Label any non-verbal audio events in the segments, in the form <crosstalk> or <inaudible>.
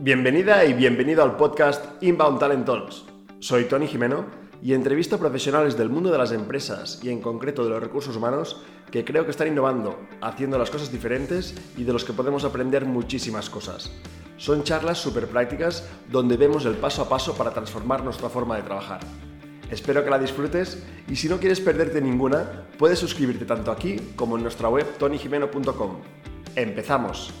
Bienvenida y bienvenido al podcast Inbound Talent Talks. Soy Tony Jimeno y entrevisto a profesionales del mundo de las empresas y en concreto de los recursos humanos que creo que están innovando, haciendo las cosas diferentes y de los que podemos aprender muchísimas cosas. Son charlas súper prácticas donde vemos el paso a paso para transformar nuestra forma de trabajar. Espero que la disfrutes y si no quieres perderte ninguna, puedes suscribirte tanto aquí como en nuestra web tonyjimeno.com. ¡Empezamos!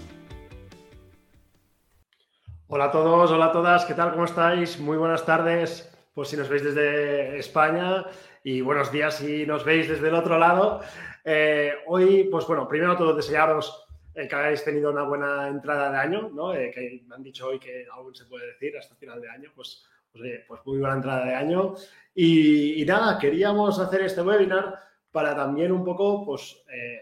Hola a todos, hola a todas, ¿qué tal? ¿Cómo estáis? Muy buenas tardes, pues si nos veis desde España y buenos días si nos veis desde el otro lado. Eh, hoy, pues bueno, primero todo desearos eh, que hayáis tenido una buena entrada de año, ¿no? Eh, que me han dicho hoy que aún se puede decir hasta final de año, pues, pues, pues muy buena entrada de año. Y, nada, queríamos hacer este webinar para también un poco, pues,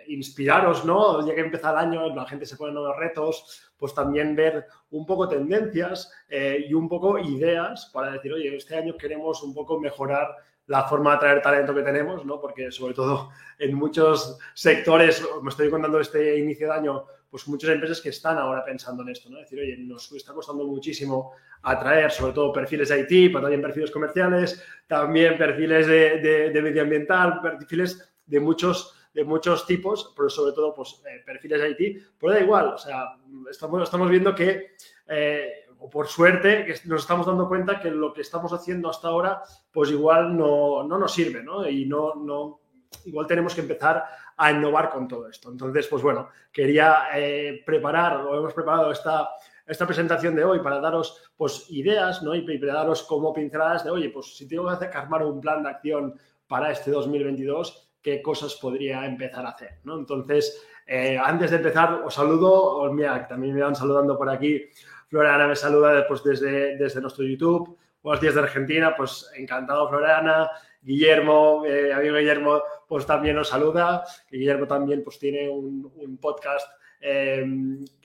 inspiraros, ¿no? Ya que empieza el año, la gente se pone nuevos retos, pues también ver un poco tendencias eh, y un poco ideas para decir, oye, este año queremos un poco mejorar la forma de atraer talento que tenemos, ¿no? Porque sobre todo en muchos sectores, me estoy contando este inicio de año, pues muchas empresas que están ahora pensando en esto, ¿no? Es decir, oye, nos está costando muchísimo atraer sobre todo perfiles de IT, pero también perfiles comerciales, también perfiles de, de, de medioambiental, perfiles de muchos de muchos tipos, pero sobre todo pues, eh, perfiles de IT, pues da igual, o sea, estamos, estamos viendo que, eh, o por suerte, que nos estamos dando cuenta que lo que estamos haciendo hasta ahora, pues igual no, no nos sirve, ¿no? Y no, no, igual tenemos que empezar a innovar con todo esto. Entonces, pues bueno, quería eh, preparar, o hemos preparado esta, esta presentación de hoy para daros pues ideas, ¿no? Y para daros como pinceladas de, oye, pues si tengo que hacer, armar un plan de acción para este 2022, qué cosas podría empezar a hacer. ¿no? Entonces, eh, antes de empezar, os saludo, mira, también me van saludando por aquí. Floriana me saluda pues, desde, desde nuestro YouTube. Buenos días de Argentina, pues encantado Floriana. Guillermo, eh, amigo Guillermo, pues también nos saluda. Guillermo también pues tiene un, podcast eh,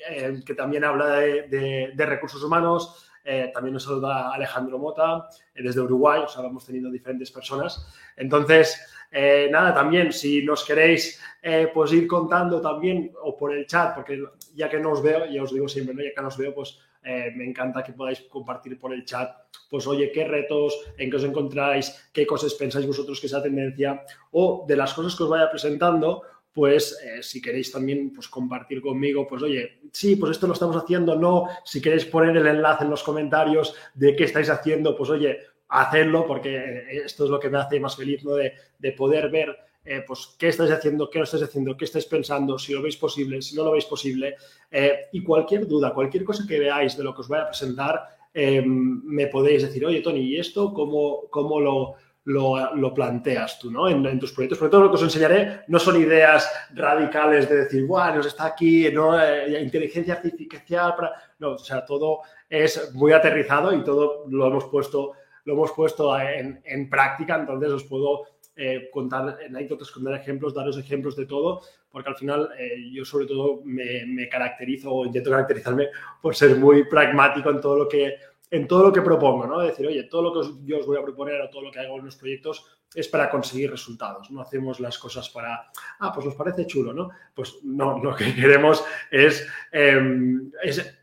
eh, que también habla de, recursos humanos. Eh, también nos saluda Alejandro Mota eh, desde Uruguay, o sea, hemos tenido diferentes personas. Entonces, nada, también si nos queréis pues ir contando también o por el chat, porque ya que no os veo, ya os digo siempre, ¿no? ya que no os veo, pues eh, me encanta que podáis compartir por el chat, pues oye, qué retos, en qué os encontráis, qué cosas pensáis vosotros que es la tendencia, o de las cosas que os vaya presentando, pues eh, si queréis también pues, compartir conmigo, pues oye, sí, pues esto lo estamos haciendo, no, si queréis poner el enlace en los comentarios de qué estáis haciendo, pues oye, hacerlo porque eh, esto es lo que me hace más feliz, ¿no? De, de poder ver eh, pues, qué estáis haciendo, qué no estáis haciendo, qué estáis pensando, si lo veis posible, si no lo veis posible. Eh, y cualquier duda, cualquier cosa que veáis de lo que os voy a presentar, eh, me podéis decir, oye, Tony, ¿y esto cómo, cómo lo, lo, planteas tú ¿no? En, tus proyectos. Porque todo lo que os enseñaré no son ideas radicales de decir, bueno, está aquí, ¿no? Inteligencia artificial. No, o sea, todo es muy aterrizado y todo lo hemos puesto lo hemos puesto en, en práctica, entonces os puedo eh, contar anécdotas, contar ejemplos, daros ejemplos de todo, porque al final eh, yo sobre todo me, caracterizo o intento caracterizarme por ser muy pragmático en todo lo que en todo lo que propongo, ¿no? decir, oye, todo lo que os, yo os voy a proponer o todo lo que hago en los proyectos es para conseguir resultados. No hacemos las cosas para, ah, pues nos parece chulo, ¿no? Pues no, lo que queremos es, eh, es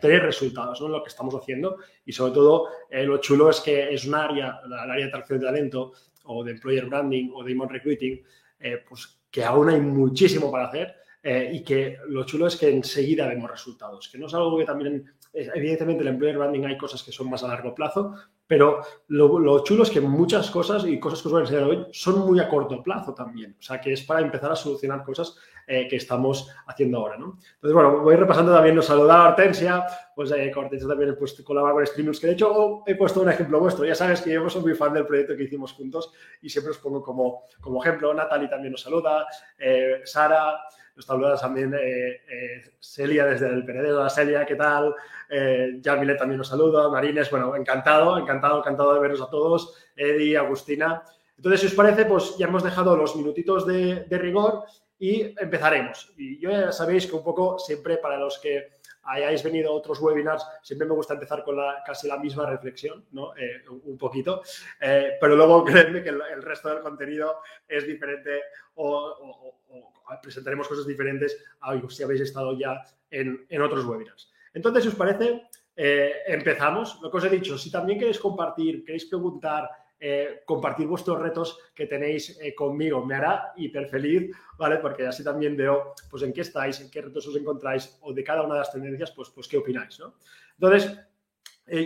tener resultados ¿no? lo que estamos haciendo y sobre todo eh, lo chulo es que es un área, el área de atracción de talento o de employer branding o de email recruiting, eh, pues que aún hay muchísimo para hacer eh, y que lo chulo es que enseguida vemos resultados, que no es algo que también, evidentemente el employer branding hay cosas que son más a largo plazo, pero lo, lo, chulo es que muchas cosas y cosas que os voy a enseñar hoy son muy a corto plazo también. O sea, que es para empezar a solucionar cosas eh, que estamos haciendo ahora, ¿no? Entonces, bueno, voy repasando también, nos saludaba Hortensia, pues eh, Hortensia también pues, colabora con Streamers, que de hecho he puesto un ejemplo vuestro. Ya sabes que yo soy muy fan del proyecto que hicimos juntos y siempre os pongo como, como ejemplo. Natalie también nos saluda, eh, Sara, nos saluda también eh, eh, Celia desde el Peredo. Hola Celia, ¿qué tal? Eh, también nos saluda, Marines, bueno, encantado, encantado, encantado de veros a todos, Eddie, Agustina. Entonces, si os parece, pues ya hemos dejado los minutitos de, de rigor y empezaremos. Y yo ya sabéis que un poco siempre para los que hayáis venido a otros webinars, siempre me gusta empezar con la, casi la misma reflexión, ¿no? Eh, un poquito, eh, pero luego <laughs> créanme que el, resto del contenido es diferente o presentaremos cosas diferentes a si habéis estado ya en, en, otros webinars. Entonces, si os parece, eh, empezamos. Lo que os he dicho, si también queréis compartir, queréis preguntar, eh, compartir vuestros retos que tenéis eh, conmigo, me hará hiper feliz, ¿vale? Porque así también veo, pues, en qué estáis, en qué retos os encontráis o de cada una de las tendencias, pues, pues qué opináis, ¿no? Entonces,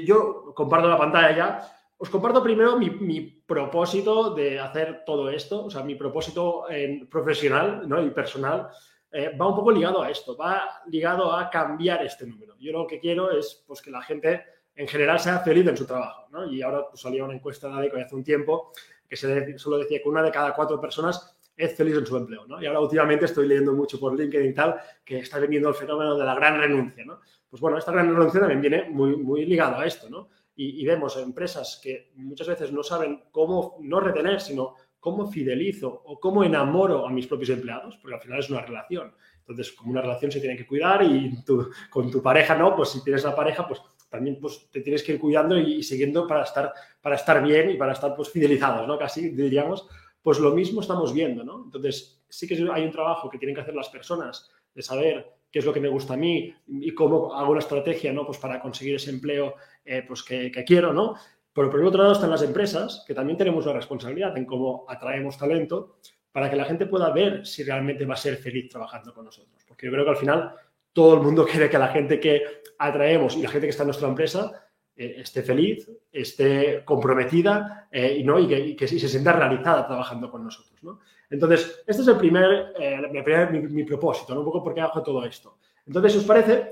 yo comparto la pantalla ya. Os comparto primero mi, propósito de hacer todo esto, o sea, mi propósito profesional ¿no? y personal eh, va un poco ligado a esto, va ligado a cambiar este número. Yo lo que quiero es pues, que la gente en general sea feliz en su trabajo. ¿no? Y ahora pues, salía una encuesta de ADECO hace un tiempo que solo decía que una de cada cuatro personas es feliz en su empleo. ¿no? Y ahora últimamente estoy leyendo mucho por LinkedIn y tal que está viniendo el fenómeno de la gran renuncia. ¿no? Pues bueno, esta gran renuncia también viene muy, muy ligado a esto. ¿no? Y vemos empresas que muchas veces no saben cómo no retener, sino cómo fidelizo o cómo enamoro a mis propios empleados, porque al final es una relación. Entonces, como una relación se tiene que cuidar y con tu pareja no, pues si tienes la pareja, pues también pues, te tienes que ir cuidando y, siguiendo para estar, para estar bien y para estar pues, fidelizados, ¿no? Casi diríamos, pues lo mismo estamos viendo, ¿no? Entonces, sí que hay un trabajo que tienen que hacer las personas de saber qué es lo que me gusta a mí y cómo hago la estrategia, ¿no? Pues para conseguir ese empleo eh, pues que, que quiero, ¿no? Pero por el otro lado están las empresas, que también tenemos la responsabilidad en cómo atraemos talento para que la gente pueda ver si realmente va a ser feliz trabajando con nosotros. Porque yo creo que al final todo el mundo <laughs> quiere que la gente que atraemos y la gente que está en nuestra empresa eh, esté feliz, esté comprometida eh, y, ¿no? que, se sienta realizada trabajando con nosotros. ¿no? Entonces, este es el primer, eh, mi, propósito, ¿no? un poco por qué hago todo esto. Entonces, si os parece,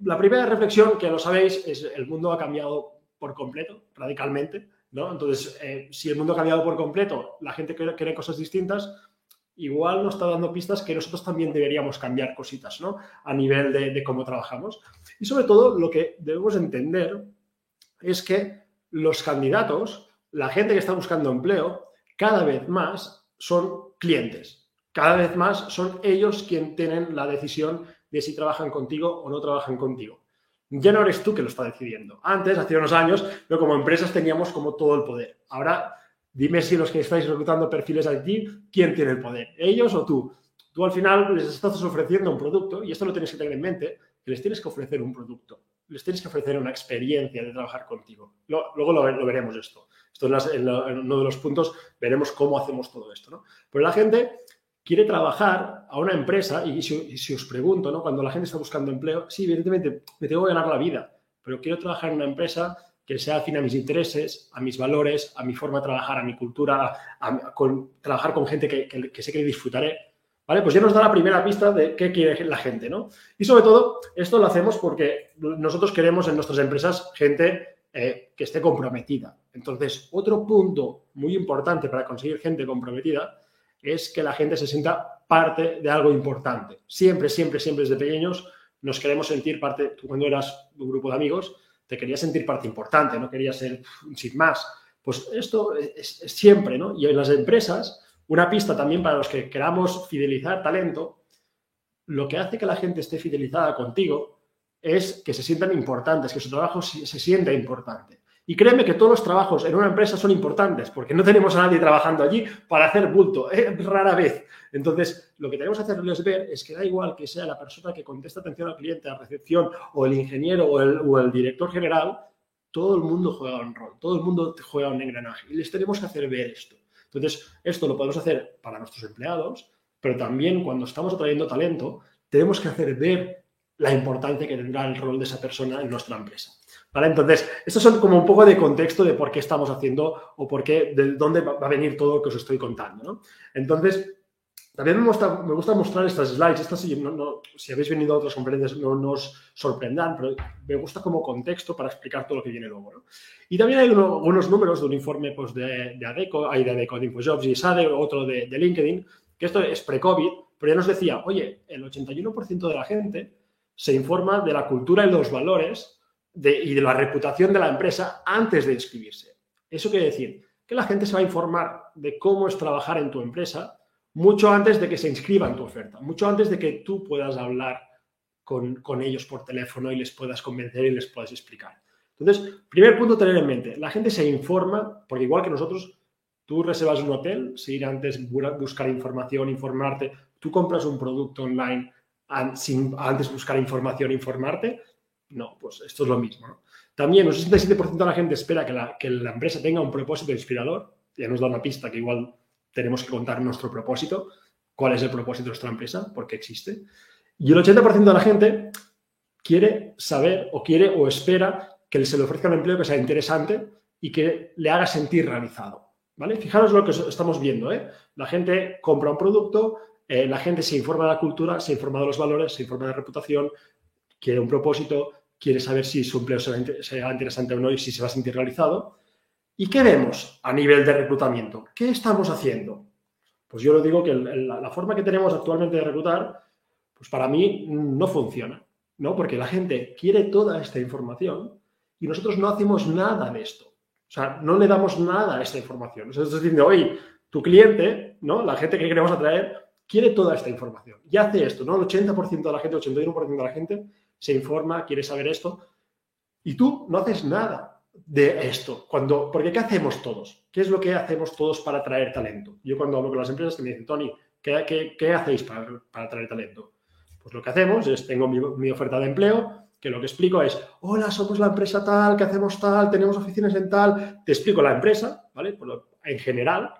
la primera reflexión, que lo sabéis, es el mundo ha cambiado por completo, radicalmente, ¿no? Entonces, eh, si el mundo ha cambiado por completo, la gente quiere, cosas distintas, igual nos está dando pistas que nosotros también deberíamos cambiar cositas, ¿no? A nivel de, cómo trabajamos. Y sobre todo, lo que debemos entender es que los candidatos, la gente que está buscando empleo, cada vez más son clientes. Cada vez más son ellos quienes tienen la decisión de si trabajan contigo o no trabajan contigo ya no eres tú que lo está decidiendo. Antes, hace unos años, pero como empresas teníamos como todo el poder. Ahora, dime si los que estáis reclutando perfiles allí, ¿quién tiene el poder? ¿Ellos o tú? Tú al final les estás ofreciendo un producto, y esto lo tienes que tener en mente, les tienes que ofrecer un producto. Les tienes que ofrecer una experiencia de trabajar contigo. luego lo, veremos esto. Esto en, uno de los puntos veremos cómo hacemos todo esto. ¿no? Pero la gente quiere trabajar a una empresa, y si, os pregunto, ¿no? cuando la gente está buscando empleo, sí, evidentemente me tengo que ganar la vida, pero quiero trabajar en una empresa que sea afín a mis intereses, a mis valores, a mi forma de trabajar, a mi cultura, a, trabajar con gente que, sé que disfrutaré. ¿Vale? Pues ya nos da la primera pista de qué quiere la gente, ¿no? Y sobre todo, esto lo hacemos porque nosotros queremos en nuestras empresas gente eh, que esté comprometida. Entonces, otro punto muy importante para conseguir gente comprometida es que la gente se sienta parte de algo importante. Siempre, siempre, siempre desde pequeños nos queremos sentir parte, tú cuando eras un grupo de amigos, te querías sentir parte importante, no querías ser sin más. Pues esto es, siempre, ¿no? Y en las empresas, una pista también para los que queramos fidelizar talento, lo que hace que la gente esté fidelizada contigo es que se sientan importantes, que su trabajo se sienta importante. Y créeme que todos los trabajos en una empresa son importantes, porque no tenemos a nadie trabajando allí para hacer bulto, ¿eh? <laughs> rara vez. Entonces, lo que tenemos que hacerles ver es que da igual que sea la persona que contesta atención al cliente, a recepción, o el ingeniero o el, o el director general, todo el mundo juega un rol, todo el mundo juega un engranaje. Y les tenemos que hacer ver esto. Entonces, esto lo podemos hacer para nuestros empleados, pero también cuando estamos atrayendo talento, tenemos que hacer ver la importancia que tendrá el rol de esa persona en nuestra empresa. ¿Vale? Entonces, estos son como un poco de contexto de por qué estamos haciendo o por qué, de dónde va a venir todo lo que os estoy contando. ¿no? Entonces, también me gusta, me gusta mostrar estas slides. Estas, si habéis venido a otras conferencias, no nos sorprendan, pero me gusta como contexto para explicar todo lo que viene luego. ¿no? Y también hay algunos números de un informe pues, de, de ADECO, hay de ADECO de InfoJobs y SADE, otro de, de LinkedIn, que esto es pre-COVID, pero ya nos decía, oye, el 81% de la gente se informa de la cultura y los valores y de la reputación de la empresa antes de inscribirse. Eso quiere decir que la gente se va a informar de cómo es trabajar en tu empresa mucho antes de que se inscriba en tu oferta, mucho antes de que tú puedas hablar con, ellos por teléfono y les puedas convencer y les puedas explicar. Entonces, primer punto tener en mente, la gente se informa, porque igual que nosotros, tú reservas un hotel, si ir antes buscar información, informarte, tú compras un producto online sin antes buscar información, informarte, No, pues esto es lo mismo. También un 67% de la gente espera que la, que la empresa tenga un propósito inspirador. Ya nos da una pista que igual tenemos que contar nuestro propósito. ¿Cuál es el propósito de nuestra empresa? ¿Por qué existe? Y el 80% de la gente quiere saber o quiere o espera que se le ofrezca un empleo que sea interesante y que le haga sentir realizado. ¿Vale? Fijaros lo que estamos viendo. ¿eh? La gente compra un producto, eh, la gente se informa de la cultura, se informa de los valores, se informa de la reputación, quiere un propósito, quiere saber si su empleo será, interesante o no y si se va a sentir realizado. ¿Y qué vemos a nivel de reclutamiento? ¿Qué estamos haciendo? Pues yo lo digo que la, forma que tenemos actualmente de reclutar, pues para mí no funciona, ¿no? Porque la gente quiere toda esta información y nosotros no hacemos nada de esto. O sea, no le damos nada a esta información. Sea, estás diciendo, oye, tu cliente, ¿no? La gente que queremos atraer, quiere toda esta información. Y hace esto, ¿no? El 80% de la gente, el 81% de la gente se informa, quiere saber esto. Y tú no haces nada de esto. Cuando, porque ¿qué hacemos todos? ¿Qué es lo que hacemos todos para atraer talento? Yo cuando hablo con las empresas que me dicen, Tony, ¿qué, qué, hacéis para, para, atraer talento? Pues lo que hacemos es, tengo mi, oferta de empleo, que lo que explico es, hola, somos la empresa tal, que hacemos tal, tenemos oficinas en tal, te explico la empresa, ¿vale? en general,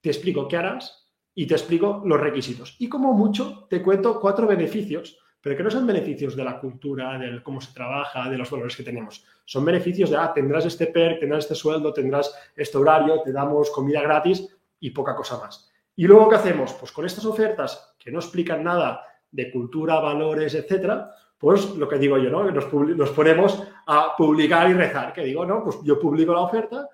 te explico qué harás y te explico los requisitos. Y como mucho, te cuento cuatro beneficios, pero que no son beneficios de la cultura, de cómo se trabaja, de los valores que tenemos. Son beneficios de, ah, tendrás este perk, tendrás este sueldo, tendrás este horario, te damos comida gratis y poca cosa más. Y luego, ¿qué hacemos? Pues con estas ofertas que no explican nada de cultura, valores, etcétera, pues lo que digo yo, ¿no? Nos, nos, ponemos a publicar y rezar. Que digo, no, pues yo publico la oferta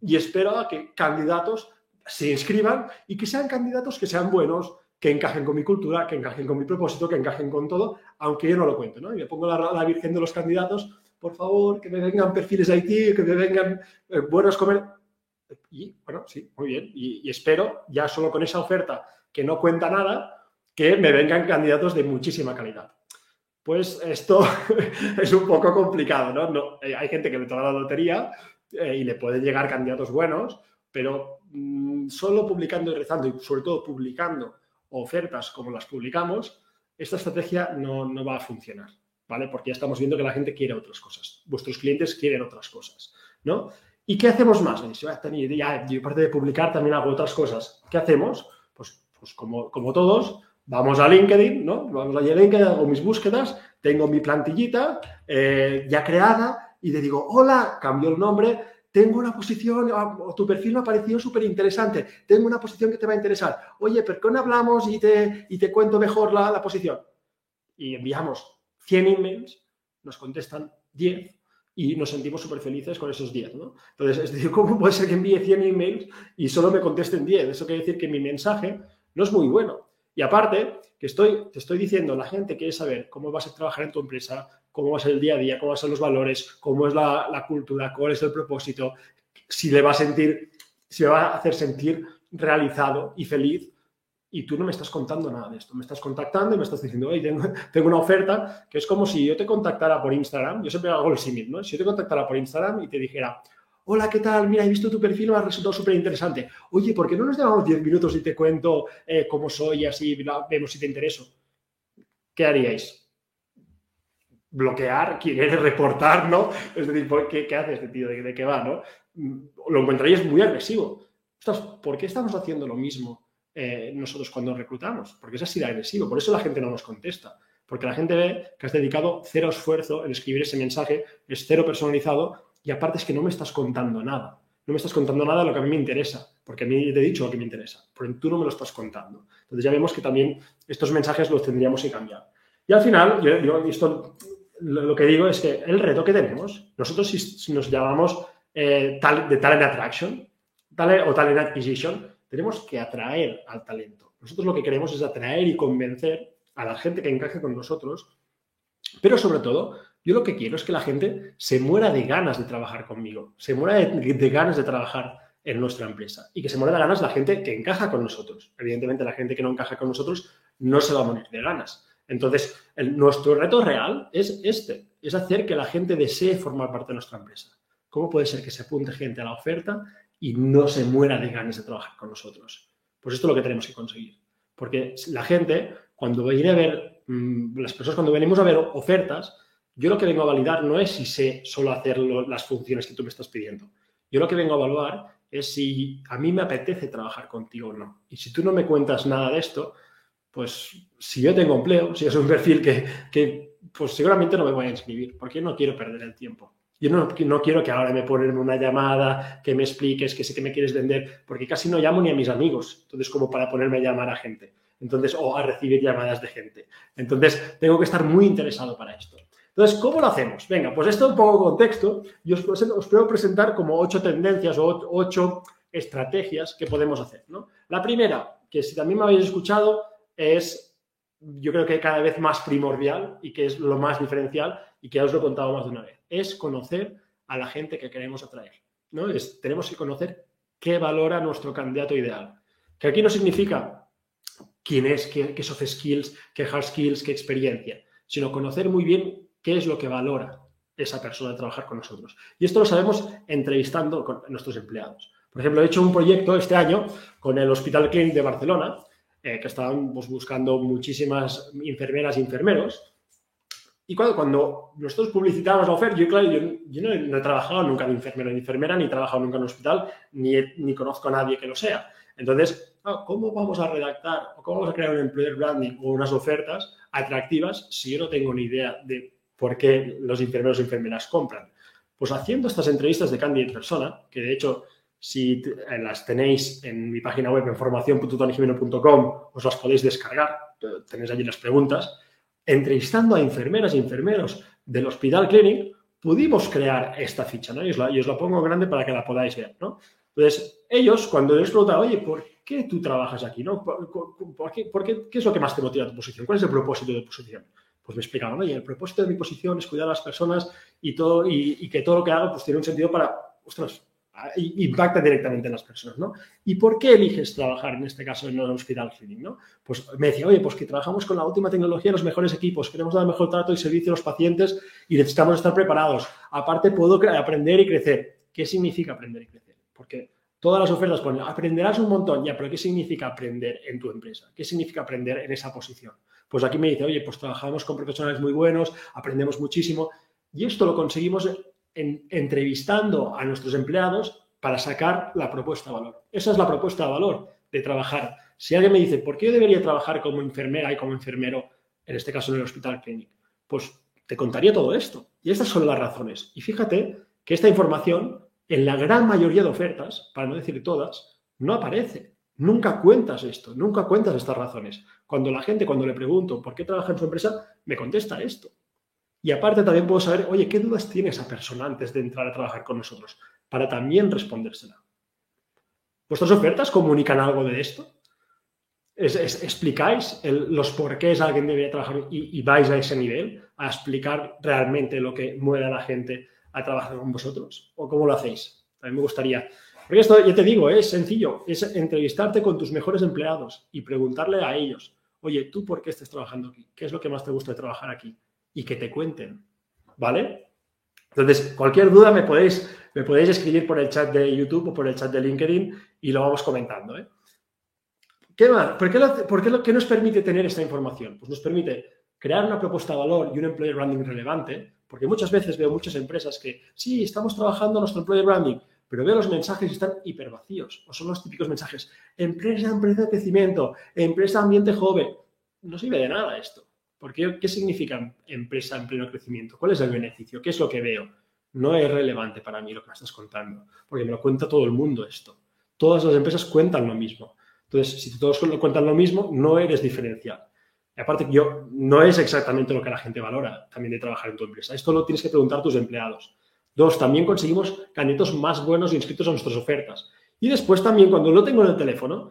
y espero a que candidatos se inscriban y que sean candidatos que sean buenos, que encajen con mi cultura, que encajen con mi propósito, que encajen con todo, aunque yo no lo cuente, ¿no? Y me pongo la, la virgen de los candidatos, por favor, que me vengan perfiles IT, que me vengan eh, buenos comer. Y bueno, sí, muy bien. Y, y espero, ya solo con esa oferta que no cuenta nada, que me vengan candidatos de muchísima calidad pues esto <laughs> es un poco complicado, ¿no? Eh, hay gente que le toca la lotería eh, y le pueden llegar candidatos buenos, pero mm, solo publicando y rezando, y sobre todo publicando ofertas como las publicamos, esta estrategia no, va a funcionar, ¿vale? Porque ya estamos viendo que la gente quiere otras cosas, vuestros clientes quieren otras cosas, ¿no? ¿Y qué hacemos más? Ya, yo aparte de publicar también hago otras cosas. ¿Qué hacemos? Pues, pues como, como todos, Vamos a LinkedIn, ¿no? Vamos a LinkedIn, hago mis búsquedas, tengo mi plantillita eh, ya creada y le digo, hola, cambio el nombre, tengo una posición, ah, o tu perfil me ha parecido súper interesante, tengo una posición que te va a interesar. Oye, ¿por qué no hablamos y te, y te cuento mejor la, la posición? Y enviamos 100 emails, nos contestan 10 y nos sentimos súper felices con esos 10, ¿no? Entonces, es decir, ¿cómo puede ser que envíe 100 emails y solo me contesten 10? Eso quiere decir que mi mensaje no es muy bueno. Y aparte, que estoy, te estoy diciendo, la gente quiere saber cómo vas a trabajar en tu empresa, cómo va a ser el día a día, cómo van a ser los valores, cómo es la, cultura, cuál es el propósito, si le va a sentir, si le va a hacer sentir realizado y feliz. Y tú no me estás contando nada de esto. Me estás contactando y me estás diciendo, oye, tengo, <laughs> tengo una oferta que es como si yo te contactara por Instagram. Yo siempre hago el símil, ¿no? Si yo te contactara por Instagram y te dijera, hola, ¿qué tal? Mira, he visto tu perfil, me ha resultado súper interesante. Oye, ¿por qué no nos llevamos 10 minutos y te cuento eh, cómo soy y así vemos si te intereso? ¿Qué haríais? ¿Bloquear? ¿Quieres <laughs> reportar? ¿No? Es decir, ¿qué, qué hace este tío? ¿De, qué va? ¿no? Mm, lo encontraríais muy agresivo. ¿por qué estamos haciendo lo mismo eh, nosotros cuando reclutamos? Porque es así de agresivo. Por eso la gente no nos contesta. Porque la gente ve que has dedicado cero esfuerzo en escribir ese mensaje, es cero personalizado y aparte es que no me estás contando nada. No me estás contando nada de lo que a mí me interesa, porque a mí te he dicho lo que me interesa, pero tú no me lo estás contando. Entonces ya vemos que también estos mensajes los tendríamos que cambiar. Y al final, yo, esto, lo, que digo es que el reto que tenemos, nosotros si, nos llamamos eh, tal, de talent attraction talent, o talent acquisition, tenemos que atraer al talento. Nosotros lo que queremos es atraer y convencer a la gente que encaje con nosotros, pero sobre todo yo lo que quiero es que la gente se muera de ganas de trabajar conmigo, se muera de, ganas de trabajar en nuestra empresa y que se muera de ganas la gente que encaja con nosotros. Evidentemente, la gente que no encaja con nosotros no se va a morir de ganas. Entonces, nuestro reto real es este, es hacer que la gente desee formar parte de nuestra empresa. ¿Cómo puede ser que se apunte gente a la oferta y no se muera de ganas de trabajar con nosotros? Pues esto es lo que tenemos que conseguir. Porque la gente, cuando viene a ver, mm, las personas cuando venimos a ver ofertas, yo lo que vengo a validar no es si sé solo hacer las funciones que tú me estás pidiendo. Yo lo que vengo a evaluar es si a mí me apetece trabajar contigo o no. Y si tú no me cuentas nada de esto, pues si yo tengo empleo, si es un perfil que, que pues seguramente no me voy a inscribir, porque no quiero perder el tiempo. Yo no, no, quiero que ahora me ponen una llamada, que me expliques, que sé que me quieres vender, porque casi no llamo ni a mis amigos. Entonces, como para ponerme a llamar a gente. Entonces, o a recibir llamadas de gente. Entonces, tengo que estar muy interesado para esto. Entonces, ¿cómo lo hacemos? Venga, pues esto es un poco contexto. Yo os, os puedo presentar como ocho tendencias o ocho estrategias que podemos hacer. ¿no? La primera, que si también me habéis escuchado, es, yo creo que cada vez más primordial y que es lo más diferencial y que ya os lo he contado más de una vez, es conocer a la gente que queremos atraer. ¿no? Es, tenemos que conocer qué valora nuestro candidato ideal. Que aquí no significa quién es, qué, qué soft skills, qué hard skills, qué experiencia, sino conocer muy bien qué es lo que valora esa persona de trabajar con nosotros. Y esto lo sabemos entrevistando con nuestros empleados. Por ejemplo, he hecho un proyecto este año con el Hospital Clinic de Barcelona, eh, que estaban pues, buscando muchísimas enfermeras y enfermeros. Y cuando, cuando nosotros publicitábamos la oferta, yo, claro, yo, no, he, trabajado nunca de enfermero ni enfermera, ni he trabajado nunca en un hospital, ni, ni conozco a nadie que lo sea. Entonces, ¿cómo vamos a redactar o cómo vamos a crear un employer branding o unas ofertas atractivas si yo no tengo ni idea de por qué los enfermeros y enfermeras compran. Pues haciendo estas entrevistas de candidate persona, que de hecho, si eh, las tenéis en mi página web en formación.tonigimeno.com, os las podéis descargar, tenéis allí las preguntas, entrevistando a enfermeras y enfermeros del Hospital Clinic, pudimos crear esta ficha, ¿no? Y os la, y os la pongo grande para que la podáis ver, ¿no? Entonces, ellos, cuando les preguntan, oye, ¿por qué tú trabajas aquí? ¿no? ¿Por, qué, por qué, qué, es lo que más te motiva a tu posición? ¿Cuál es el propósito de tu posición? pues me explicaban, oye, el propósito de mi posición es cuidar a las personas y, todo, y, que todo lo que hago pues tiene un sentido para, ostras, impacta directamente en las personas, ¿no? ¿Y por qué eliges trabajar, en este caso, en un hospital clinic, ¿no? Pues me decía, oye, pues que trabajamos con la última tecnología, los mejores equipos, queremos dar el mejor trato y servicio a los pacientes y necesitamos estar preparados. Aparte, puedo aprender y crecer. ¿Qué significa aprender y crecer? Porque todas las ofertas ponen, aprenderás un montón, ya, pero ¿qué significa aprender en tu empresa? ¿Qué significa aprender en esa posición? Pues aquí me dice, oye, pues trabajamos con profesionales muy buenos, aprendemos muchísimo. Y esto lo conseguimos entrevistando a nuestros empleados para sacar la propuesta de valor. Esa es la propuesta de valor de trabajar. Si alguien me dice, ¿por qué yo debería trabajar como enfermera y como enfermero, en este caso en el hospital clínico? Pues te contaría todo esto. Y estas son las razones. Y fíjate que esta información, en la gran mayoría de ofertas, para no decir todas, no aparece. Nunca cuentas esto, nunca cuentas estas razones. Cuando la gente, cuando le pregunto por qué trabaja en su empresa, me contesta esto. Y aparte también puedo saber, oye, ¿qué dudas tiene esa persona antes de entrar a trabajar con nosotros? Para también respondérsela. ¿Vuestras ofertas comunican algo de esto? ¿Explicáis los por qué alguien debería trabajar y, vais a ese nivel? ¿A explicar realmente lo que mueve a la gente a trabajar con vosotros? ¿O cómo lo hacéis? También me gustaría porque esto, ya te digo, es sencillo, es entrevistarte con tus mejores empleados y preguntarle a ellos, oye, ¿tú por qué estás trabajando aquí? ¿Qué es lo que más te gusta de trabajar aquí? Y que te cuenten, ¿vale? Entonces, cualquier duda me podéis, me podéis escribir por el chat de YouTube o por el chat de LinkedIn y lo vamos comentando. ¿eh? ¿Qué más? ¿Por qué, por qué, qué nos permite tener esta información? Pues nos permite crear una propuesta de valor y un employer branding relevante, porque muchas veces veo muchas empresas que, sí, estamos trabajando nuestro employer branding, pero veo los mensajes y están hiper vacíos. O son los típicos mensajes, empresa, empresa de crecimiento, empresa, ambiente joven. No sirve de nada esto. Porque, ¿qué significa empresa en pleno crecimiento? ¿Cuál es el beneficio? ¿Qué es lo que veo? No es relevante para mí lo que me estás contando, porque me lo cuenta todo el mundo esto. Todas las empresas cuentan lo mismo. Entonces, si todos cuentan lo mismo, no eres diferencial. Y aparte, yo, no es exactamente lo que la gente valora también de trabajar en tu empresa. Esto lo tienes que preguntar a tus empleados. Dos, también conseguimos candidatos más buenos inscritos a nuestras ofertas. Y después también, cuando lo tengo en el teléfono,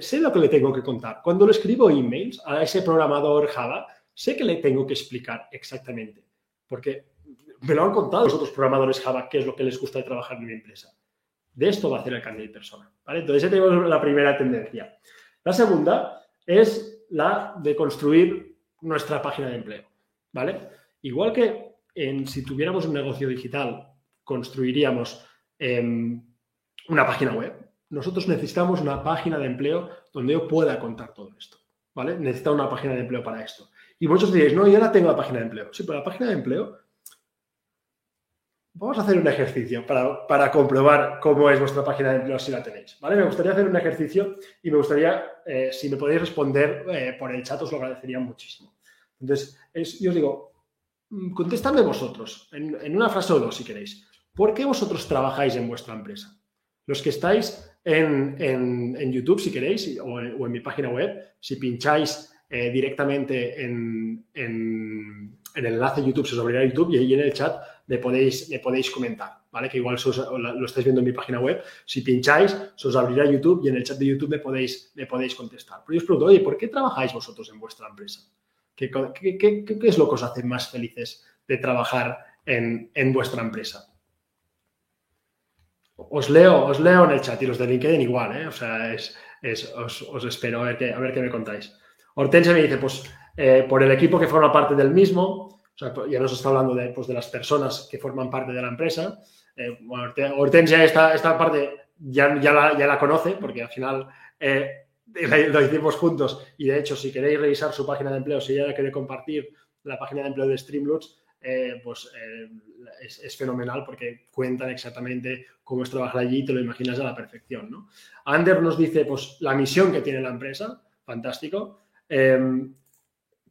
sé lo que le tengo que contar. Cuando le escribo emails a ese programador Java, sé que le tengo que explicar exactamente. Porque me lo han contado los otros programadores Java qué es lo que les gusta de trabajar en mi empresa. De esto va a hacer el candidato persona. ¿vale? Entonces, esa tenemos la primera tendencia. La segunda es la de construir nuestra página de empleo. ¿vale? Igual que si tuviéramos un negocio digital, construiríamos em, una página web. Nosotros necesitamos una página de empleo donde yo pueda contar todo esto. ¿Vale? Necesito una página de empleo para esto. Y muchos diréis, no, yo ya tengo la página de empleo. Sí, pero la página de empleo vamos a hacer un ejercicio para, comprobar cómo es vuestra página de empleo si la tenéis. ¿vale? Me gustaría hacer un ejercicio y me gustaría, eh, si me podéis responder eh, por el chat, os lo agradecería muchísimo. Entonces, yo os digo, mm, contestadme vosotros, en, una frase o dos si queréis. ¿Por qué vosotros trabajáis en vuestra empresa? Los que estáis en, YouTube, si queréis, o en, mi página web, si pincháis eh, directamente en, en, el enlace YouTube, se os abrirá YouTube y ahí en el chat me podéis, me podéis comentar, ¿vale? Que igual lo estáis viendo en mi página web. Si pincháis, se os abrirá YouTube y en el chat de YouTube me podéis, me podéis contestar. Pero yo os pregunto, oye, ¿por qué trabajáis vosotros en vuestra empresa? ¿Qué, es lo que os hace más felices de trabajar en, vuestra empresa? Os leo, os leo en el chat y los de LinkedIn igual, ¿eh? O sea, es, os, espero a ver, qué, a ver qué me contáis. Hortensia me dice, pues eh, por el equipo que forma parte del mismo, o sea, ya nos está hablando de, pues, de las personas que forman parte de la empresa. Eh, Hortensia esta, esta parte ya, ya, la, ya la conoce porque al final eh, lo hicimos juntos y de hecho si queréis revisar su página de empleo, si ella quiere compartir la página de empleo de Streamloots, pues es, fenomenal porque cuentan exactamente cómo es trabajar allí y te lo imaginas a la perfección. ¿no? Ander nos dice pues, la misión que tiene la empresa, fantástico.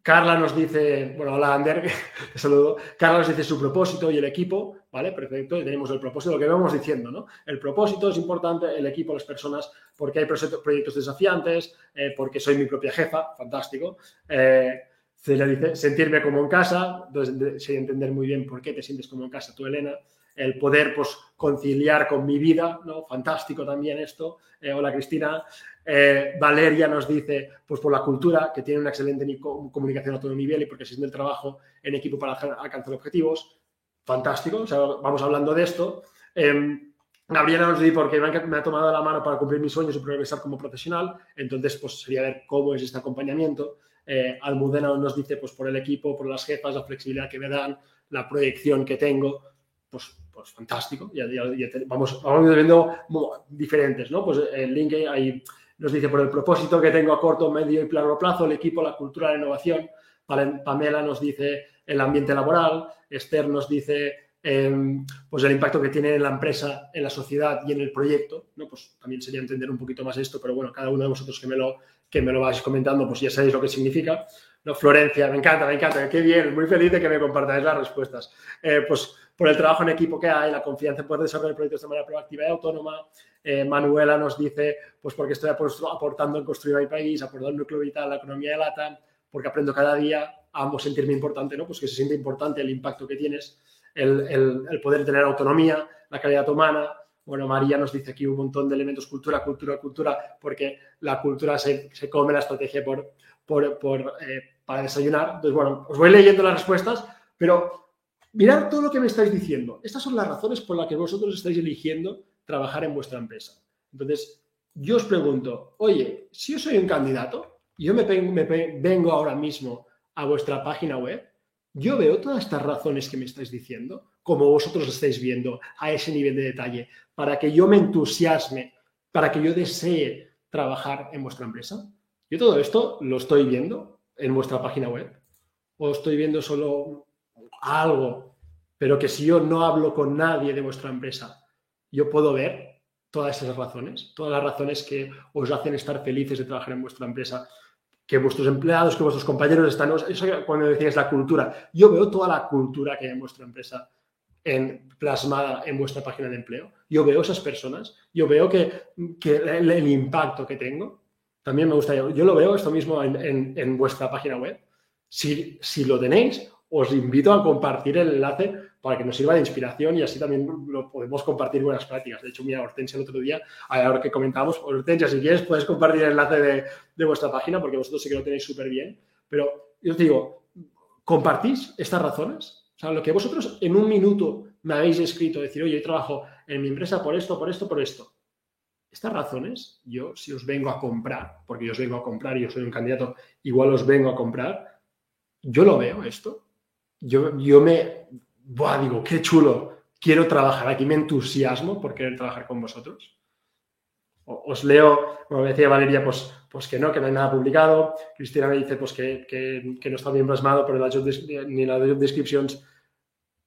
Carla nos dice, bueno, hola Ander, <laughs> te saludo. Carla nos dice su propósito y el equipo, ¿vale? Perfecto, y tenemos el propósito, lo que vamos diciendo, ¿no? El propósito es importante, el equipo, las personas, porque hay proyectos desafiantes, eh, porque soy mi propia jefa, fantástico. Eh, se dice sentirme como en casa, entonces sé entender muy bien por qué te sientes como en casa tú, Elena el poder pues, conciliar con mi vida, ¿no? Fantástico también esto. Eh, hola Cristina. Eh, Valeria nos dice, pues por la cultura, que tiene una excelente comunicación a todo nivel y porque se siente el trabajo en equipo para alcanzar objetivos. Fantástico, o sea, vamos hablando de esto. Em, Gabriela nos dice, porque me ha tomado la mano para cumplir mis sueños y progresar como profesional, entonces pues sería ver cómo es este acompañamiento. Eh, Almudena nos dice, pues por el equipo, por las jefas, la flexibilidad que me dan, la proyección que tengo, pues pues fantástico. Ya, vamos, vamos viendo diferentes, ¿no? Pues el link ahí nos dice por el propósito que tengo a corto, medio y largo plazo, el equipo, la cultura, la innovación. Pamela nos dice el ambiente laboral. Esther nos dice em, pues el impacto que tiene en la empresa, en la sociedad y en el proyecto. ¿no? Pues también sería entender un poquito más esto, pero bueno, cada uno de vosotros que me lo, que me lo vais comentando, pues ya sabéis lo que significa. ¿no? Florencia, me encanta, me encanta, qué bien, muy feliz de que me compartáis las respuestas. Eh, pues por el trabajo en equipo que hay, la confianza en poder desarrollar proyectos de manera proactiva y autónoma. Eh, Manuela nos dice, pues porque estoy aportando en construir mi país, aportando el núcleo vital, la economía de LATAM, porque aprendo cada día, amo sentirme importante, ¿no? Pues que se siente importante el impacto que tienes, el, poder tener autonomía, la calidad humana, bueno, María nos dice aquí un montón de elementos, cultura, cultura, cultura, porque la cultura se, come la estrategia por, por, eh, para desayunar. Entonces, bueno, os voy leyendo las respuestas, pero Mirad todo lo que me estáis diciendo. Estas son las razones por las que vosotros estáis eligiendo trabajar en vuestra empresa. Entonces, yo os pregunto, oye, si yo soy un candidato, yo me, vengo ahora mismo a vuestra página web, yo veo todas estas razones que me estáis diciendo, como vosotros estáis viendo a ese nivel de detalle, para que yo me entusiasme, para que yo desee trabajar en vuestra empresa. Yo todo esto lo estoy viendo en vuestra página web. O estoy viendo solo algo, pero que si yo no hablo con nadie de vuestra empresa, yo puedo ver todas esas razones, todas las razones que os hacen estar felices de trabajar en vuestra empresa, que vuestros empleados, que vuestros compañeros están, eso cuando decías la cultura, yo veo toda la cultura que hay en vuestra empresa en, plasmada en vuestra página de empleo. Yo veo esas personas, yo veo que, el, impacto que tengo, también me gusta, yo, lo veo esto mismo en, vuestra página web. Si, si lo tenéis, os invito a compartir el enlace para que nos sirva de inspiración y así también lo podemos compartir buenas prácticas. De hecho, mira, Hortensia el otro día, ahora que comentamos, Hortensia, si quieres, puedes compartir el enlace de, vuestra página porque vosotros sí que lo tenéis súper bien. Pero yo os digo, ¿compartís estas razones? O sea, lo que vosotros en un minuto me habéis escrito, decir, oye, yo trabajo en mi empresa por esto, por esto, por esto. Estas razones, yo si os vengo a comprar, porque yo os vengo a comprar y yo soy un candidato, igual os vengo a comprar, yo lo veo esto yo, yo me, buah, digo, qué chulo, quiero trabajar aquí, me entusiasmo por querer trabajar con vosotros. Os leo, como decía Valeria, pues, pues que no, que no hay nada publicado. Cristina me dice pues que, que, no está bien plasmado, pero la job, ni la job descriptions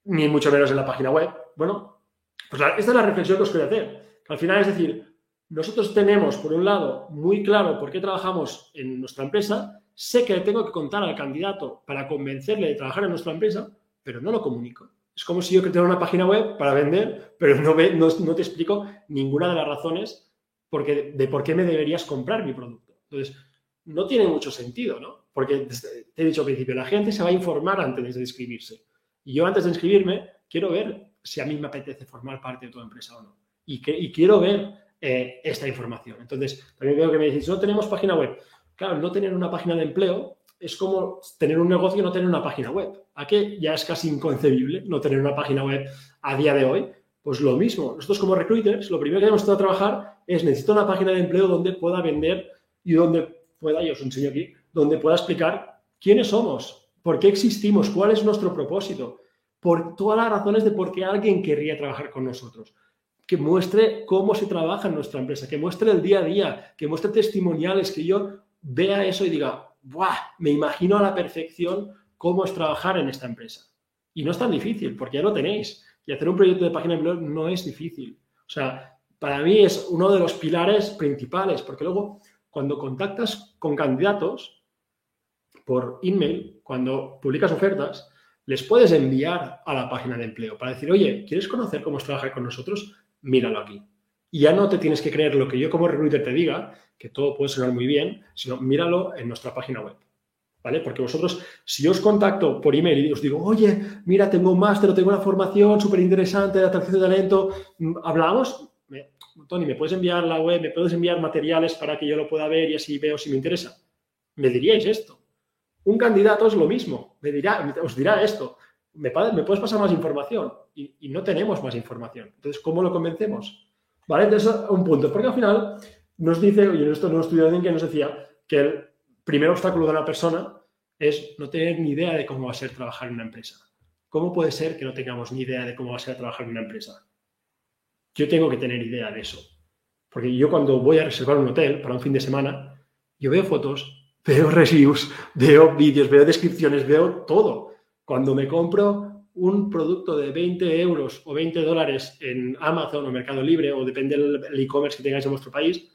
ni mucho menos en la página web. Bueno, pues esta es la reflexión que os quiero hacer. al final es decir, nosotros tenemos, por un lado, muy claro por qué trabajamos en nuestra empresa, sé que le tengo que contar al candidato para convencerle de trabajar en nuestra empresa, pero no lo comunico. Es como si yo tengo una página web para vender, pero no, te explico ninguna de las razones porque, de por qué me deberías comprar mi producto. Entonces, no tiene mucho sentido, ¿no? Porque te he dicho al principio, la gente se va a informar antes de inscribirse. Y yo antes de inscribirme quiero ver si a mí me apetece formar parte de tu empresa o no. Y quiero ver eh, esta información. Entonces, también veo que me decís, no tenemos página web. Claro, no tener una página de empleo es como tener un negocio y no tener una página web. ¿A qué ya es casi inconcebible no tener una página web a día de hoy? Pues lo mismo. Nosotros como recruiters, lo primero que debemos trabajar es necesito una página de empleo donde pueda vender y donde pueda, yo os enseño aquí, donde pueda explicar quiénes somos, por qué existimos, cuál es nuestro propósito, por todas las razones de por qué alguien querría trabajar con nosotros que muestre cómo se trabaja en nuestra empresa, que muestre el día a día, que muestre testimoniales, que yo vea eso y diga, ¡buah! Me imagino a la perfección cómo es trabajar en esta empresa. Y no es tan difícil, porque ya lo tenéis. Y hacer un proyecto de página de blog no es difícil. O sea, para mí es uno de los pilares principales, porque luego cuando contactas con candidatos por email, cuando publicas ofertas, les puedes enviar a la página de empleo para decir, oye, ¿quieres conocer cómo es trabajar con nosotros? míralo aquí. Y ya no te tienes que creer lo que yo como recruiter te diga, que todo puede sonar muy bien, sino míralo en nuestra página web. ¿Vale? Porque vosotros, si yo os contacto por email y os digo, oye, mira, tengo un máster tengo una formación súper interesante de atracción de talento, mm, ¿hablamos? Tony, ¿me puedes enviar la web? ¿Me puedes enviar materiales para que yo lo pueda ver y así veo si me interesa? Me diríais esto. Un candidato es lo mismo, me dirá, os dirá esto. ¿me, puedes pasar más información? Y, no tenemos más información. Entonces, ¿cómo lo convencemos? ¿Vale? Entonces, un punto. Porque al final nos dice, y en esto no estudió alguien que nos decía que el primer obstáculo de una persona es no tener ni idea de cómo va a ser trabajar en una empresa. ¿Cómo puede ser que no tengamos ni idea de cómo va a ser trabajar en una empresa? Yo tengo que tener idea de eso. Porque yo cuando voy a reservar un hotel para un fin de semana, yo veo fotos, veo <laughs> reviews, veo vídeos, veo descripciones, veo todo. Cuando me compro un producto de 20 euros o 20 dólares en Amazon o Mercado Libre, o depende del e-commerce que tengáis en vuestro país,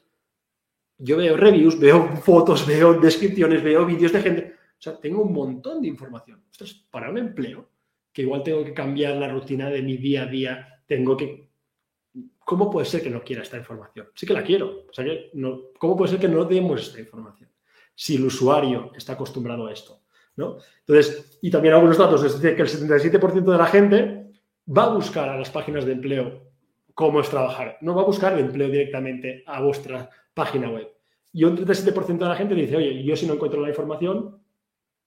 yo veo reviews, veo fotos, veo descripciones, veo vídeos de gente. O sea, tengo un montón de información. Esto es para un empleo, que igual tengo que cambiar la rutina de mi día a día, tengo que... ¿Cómo puede ser que no quiera esta información? Sí que la quiero. O sea, no... ¿Cómo puede ser que no demos esta información? Si el usuario está acostumbrado a esto. Entonces, y también algunos datos, es decir, que el 77% de la gente va a buscar a las páginas de empleo cómo es trabajar, no va a buscar el empleo directamente a vuestra página web. Y un 37% de la gente dice, oye, yo si no encuentro la información,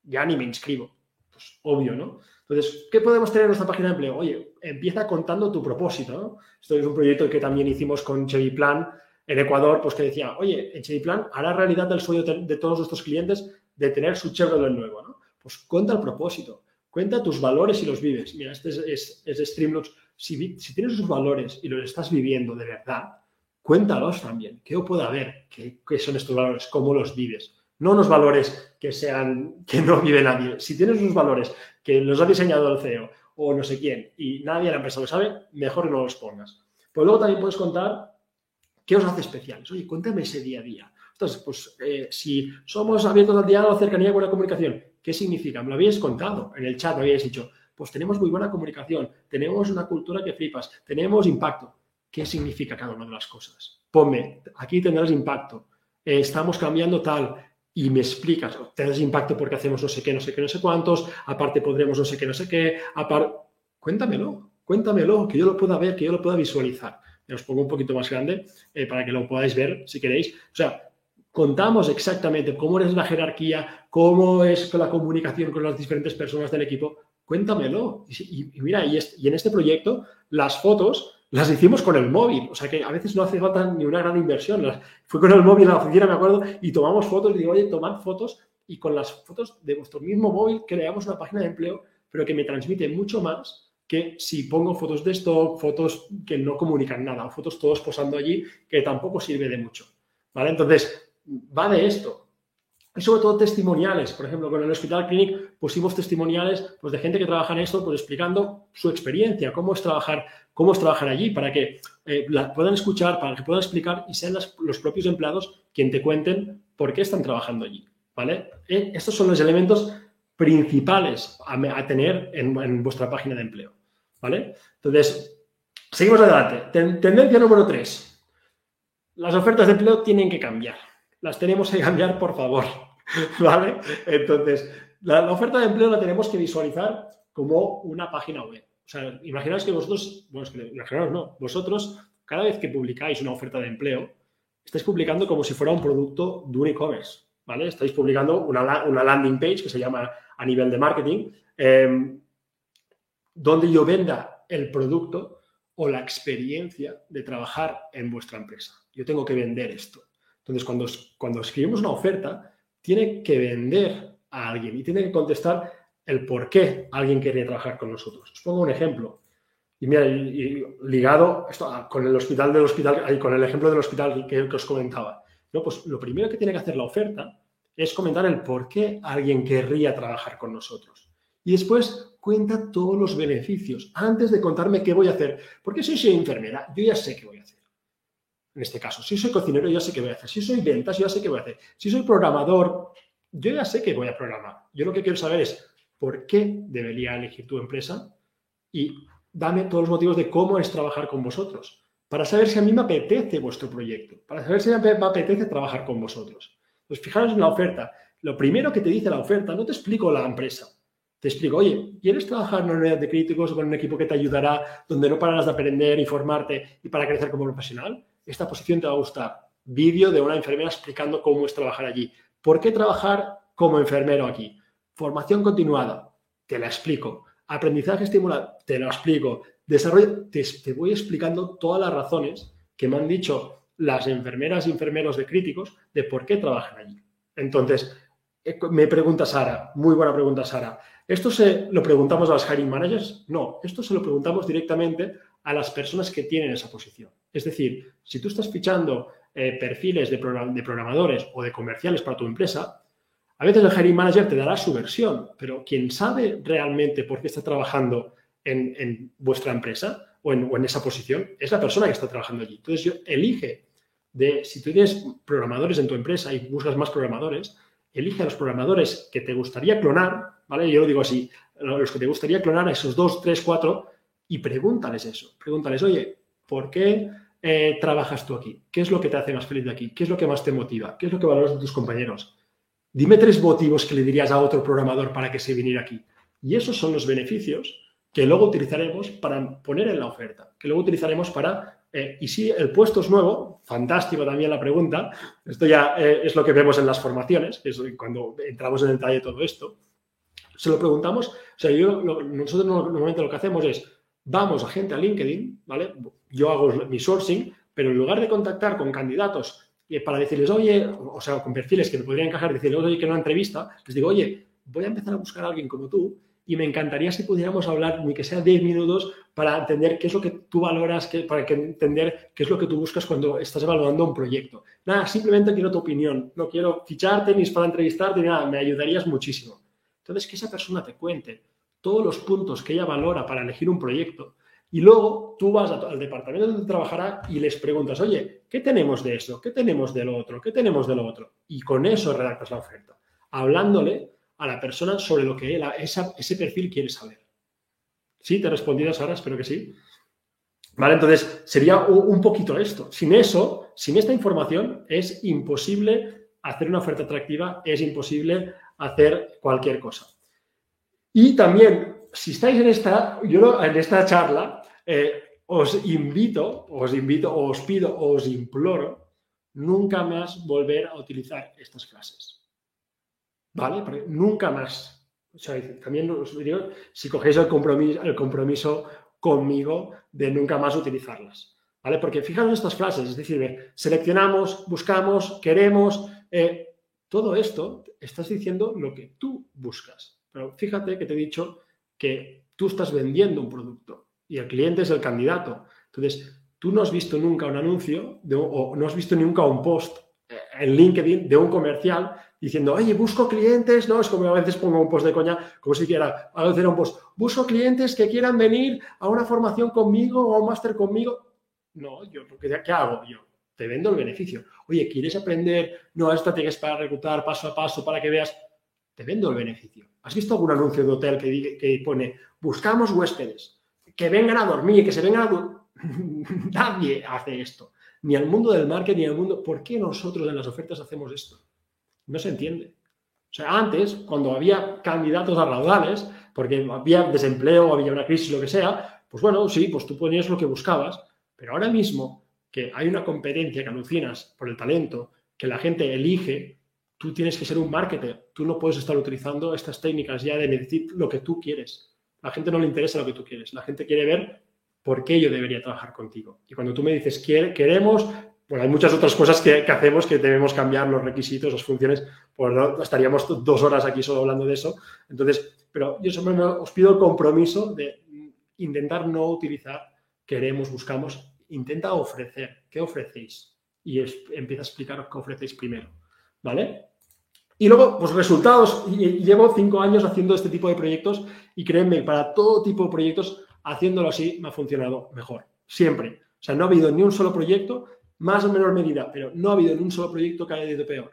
ya ni me inscribo. Pues obvio, ¿no? Entonces, ¿qué podemos tener en nuestra página de empleo? Oye, empieza contando tu propósito, Esto es un proyecto que también hicimos con Chevy Plan en Ecuador, pues que decía, oye, en Chevy Plan hará realidad el sueño de todos nuestros clientes de tener su Chevrolet nuevo, ¿no? Pues cuenta el propósito, cuenta tus valores y los vives. Mira, este es, es, Streamlabs. Si, tienes sus valores y los estás viviendo de verdad, cuéntalos también. ¿Qué puede haber? ¿Qué, ¿Qué, son estos valores? ¿Cómo los vives? No unos valores que sean, que no vive nadie. Si tienes unos valores que los ha diseñado el CEO o no sé quién y nadie en la empresa lo sabe, mejor no los pongas. Pues luego también puedes contar qué os hace especiales. Oye, cuéntame ese día a día. Entonces, pues eh, si somos abiertos al diálogo, cercanía, buena comunicación, ¿qué significa? Me lo habíais contado en el chat, me habíais dicho, pues tenemos muy buena comunicación, tenemos una cultura que flipas, tenemos impacto. ¿Qué significa cada una de las cosas? Ponme, aquí tendrás impacto, eh, estamos cambiando tal, y me explicas, tendrás impacto porque hacemos no sé qué, no sé qué, no sé cuántos, aparte podremos no sé qué, no sé qué, aparte, cuéntamelo, cuéntamelo, que yo lo pueda ver, que yo lo pueda visualizar. Me pongo un poquito más grande eh, para que lo podáis ver si queréis. O sea, contamos exactamente cómo es la jerarquía, cómo es la comunicación con las diferentes personas del equipo, cuéntamelo. Y, mira, y, en este proyecto las fotos las hicimos con el móvil, o sea que a veces no hace falta ni una gran inversión. fui con el móvil a la oficina, me acuerdo, y tomamos fotos y digo, oye, tomad fotos y con las fotos de vuestro mismo móvil creamos una página de empleo, pero que me transmite mucho más que si pongo fotos de stock, fotos que no comunican nada, fotos todos posando allí, que tampoco sirve de mucho. ¿Vale? Entonces, va de esto. y sobre todo testimoniales. Por ejemplo, con el Hospital Clinic pusimos testimoniales pues, de gente que trabaja en esto, pues explicando su experiencia, cómo es trabajar, cómo es trabajar allí, para que eh, la puedan escuchar, para que puedan explicar y sean los propios empleados quien te cuenten por qué están trabajando allí. ¿vale? Eh, estos son los elementos principales a, tener en, vuestra página de empleo. ¿vale? Entonces, seguimos adelante. tendencia número tres. Las ofertas de empleo tienen que cambiar. Las tenemos que cambiar, por favor. <laughs> ¿Vale? Entonces, la, oferta de empleo la tenemos que visualizar como una página web. O sea, imaginaos que vosotros, bueno, es que imaginaos no, vosotros, cada vez que publicáis una oferta de empleo, estáis publicando como si fuera un producto de un e-commerce. ¿vale? Estáis publicando una, landing page que se llama a nivel de marketing, em, donde yo venda el producto o la experiencia de trabajar en vuestra empresa. Yo tengo que vender esto. Entonces, cuando, cuando escribimos una oferta, tiene que vender a alguien y tiene que contestar el por qué alguien quería trabajar con nosotros. Os pongo un ejemplo. Y mira, ligado con el hospital del hospital, con el ejemplo del hospital que os comentaba. No, pues lo primero que tiene que hacer la oferta es comentar el por qué alguien querría trabajar con nosotros. Y después cuenta todos los beneficios antes de contarme qué voy a hacer. Porque si soy enfermera, yo ya sé qué voy a hacer. En este caso, si soy cocinero, ya sé qué voy a hacer. Si soy ventas, yo ya sé qué voy a hacer. Si soy programador, yo ya sé qué voy a programar. Yo lo que quiero saber es por qué debería elegir tu empresa y dame todos los motivos de cómo es trabajar con vosotros para saber si a mí me apetece vuestro proyecto, para saber si me apetece trabajar con vosotros. Pues fijaros en la oferta. Lo primero que te dice la oferta, no te explico la empresa. Te explico, oye, ¿quieres trabajar en una unidad de críticos o con un equipo que te ayudará, donde no pararás de aprender, informarte y para crecer como profesional? Esta posición te va a gustar. Vídeo de una enfermera explicando cómo es trabajar allí. ¿Por qué trabajar como enfermero aquí? Formación continuada, te la explico. Aprendizaje estimulado, te lo explico. Desarrollo, te, voy explicando todas las razones que me han dicho las enfermeras y enfermeros de críticos de por qué trabajan allí. Entonces, eh, me pregunta Sara, muy buena pregunta Sara, ¿esto se lo preguntamos a los hiring managers? No, esto se lo preguntamos directamente a las personas que tienen esa posición. Es decir, si tú estás fichando eh, perfiles de, programadores o de comerciales para tu empresa, a veces el hiring manager te dará su versión, pero quien sabe realmente por qué está trabajando en, vuestra empresa o en, esa posición es la persona que está trabajando allí. Entonces, yo elige de, si tú tienes programadores en tu empresa y buscas más programadores, elige a los programadores que te gustaría clonar, ¿vale? Yo lo digo así, los que te gustaría clonar, a esos dos, tres, cuatro, y pregúntales eso. Pregúntales, oye, ¿por qué eh, trabajas tú aquí? ¿Qué es lo que te hace más feliz de aquí? ¿Qué es lo que más te motiva? ¿Qué es lo que valoras de tus compañeros? Dime tres motivos que le dirías a otro programador para que se viniera aquí. Y esos son los beneficios que luego utilizaremos para poner en la oferta, que luego utilizaremos para, eh, y si el puesto es nuevo, fantástico también la pregunta, esto ya eh, es lo que vemos en las formaciones, es cuando entramos en detalle de todo esto, se lo preguntamos, o sea, yo, nosotros normalmente lo que hacemos es, vamos a gente a LinkedIn, ¿vale? Yo hago mi sourcing, pero en lugar de contactar con candidatos para decirles, oye, o sea, con perfiles que me podrían encajar, decirles, oye, que una entrevista, les digo, oye, voy a empezar a buscar a alguien como tú y me encantaría si pudiéramos hablar, ni que sea 10 minutos, para entender qué es lo que tú valoras, para que entender qué es lo que tú buscas cuando estás evaluando un proyecto. Nada, simplemente quiero tu opinión, no quiero ficharte ni para entrevistarte, ni nada, me ayudarías muchísimo. Entonces, que esa persona te cuente todos los puntos que ella valora para elegir un proyecto y luego tú vas al departamento donde trabajará y les preguntas, oye, ¿qué tenemos de esto? ¿Qué tenemos de lo otro? ¿Qué tenemos de lo otro? Y con eso redactas la oferta, hablándole a la persona sobre lo que él, ese perfil quiere saber. ¿Sí? ¿Te he respondido? Espero que sí. Vale, entonces sería un poquito esto. Sin eso, sin esta información, es imposible hacer una oferta atractiva, es imposible hacer cualquier cosa. Y también, si estáis en esta, yo en esta charla, eh, os invito, os invito, os pido, os imploro, nunca más volver a utilizar estas frases. ¿vale? nunca más. También os digo, si cogéis el compromiso, el compromiso conmigo de nunca más utilizarlas. ¿Vale? Porque fijaros estas frases, es decir, seleccionamos, buscamos, queremos, eh, todo esto estás diciendo lo que tú buscas. Pero fíjate que te he dicho que tú estás vendiendo un producto y el cliente es el candidato. Entonces, tú no has visto nunca un anuncio o no has visto nunca un post en LinkedIn de un comercial diciendo, oye, busco clientes, no, es como a veces pongo un post de coña, como si quiera, a veces era un post, busco clientes que quieran venir a una formación conmigo o a un máster conmigo. No, yo, ¿qué hago? Yo te vendo el beneficio. Oye, ¿quieres aprender nuevas estrategias para reclutar paso a paso para que veas? Te vendo el beneficio. ¿Has visto algún anuncio de hotel que, que pone, buscamos huéspedes, que vengan a dormir, que se vengan a? <laughs> Nadie hace esto. Ni al mundo del marketing, ni al mundo... ¿Por qué nosotros en las ofertas hacemos esto? No se entiende. O sea, antes, cuando había candidatos a raudales, porque había desempleo había una crisis, lo que sea, pues bueno, sí, pues tú ponías lo que buscabas, pero ahora mismo que hay una competencia que alucinas por el talento, que la gente elige, tú tienes que ser un marketer, tú no puedes estar utilizando estas técnicas ya de lo que tú quieres. La gente no le interesa lo que tú quieres, la gente quiere ver por qué yo debería trabajar contigo. Y cuando tú me dices, queremos bueno, hay muchas otras cosas que, hacemos que debemos cambiar los requisitos, las funciones, pues no, estaríamos dos horas aquí solo hablando de eso. Entonces, pero yo os pido el compromiso de intentar no utilizar queremos, buscamos, intenta ofrecer. ¿Qué ofrecéis? Y empieza a explicar qué ofrecéis primero. ¿Vale? Y luego, pues resultados. Llevo cinco años haciendo este tipo de proyectos y créanme, para todo tipo de proyectos, haciéndolo así me ha funcionado mejor. Siempre. O sea, no ha habido ni un solo proyecto más o menor medida, pero no ha habido en un solo proyecto que haya ido peor.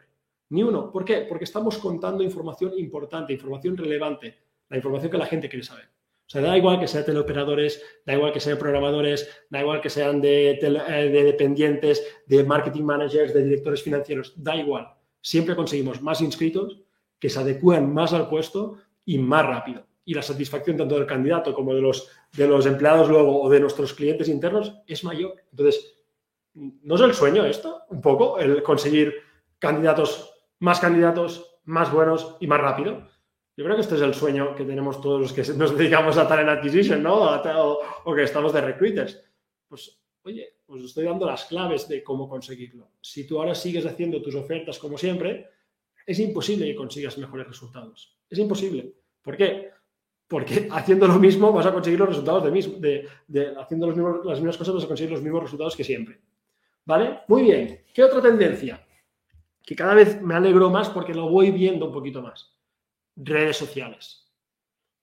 Ni uno. ¿Por qué? Porque estamos contando información importante, información relevante, la información que la gente quiere saber. O sea, da igual que sean teleoperadores, da igual que sean programadores, da igual que sean de, eh, de, dependientes, de marketing managers, de directores financieros, da igual. Siempre conseguimos más inscritos que se adecúan más al puesto y más rápido. Y la satisfacción tanto del candidato como de los, de los empleados luego o de nuestros clientes internos es mayor. Entonces, ¿No es el sueño esto? Un poco, el conseguir candidatos, más candidatos, más buenos y más rápido. Yo creo que este es el sueño que tenemos todos los que nos dedicamos a talent acquisition, ¿no? O, que estamos de recruiters. Pues, oye, os estoy dando las claves de cómo conseguirlo. Si tú ahora sigues haciendo tus ofertas como siempre, es imposible que consigas mejores resultados. Es imposible. ¿Por qué? Porque <laughs> haciendo lo mismo vas a conseguir los resultados de mismo, de, haciendo las mismas cosas vas a conseguir los mismos resultados que siempre. ¿Vale? Muy bien. ¿Qué otra tendencia? Que cada vez me alegro más porque lo voy viendo un poquito más. Redes sociales.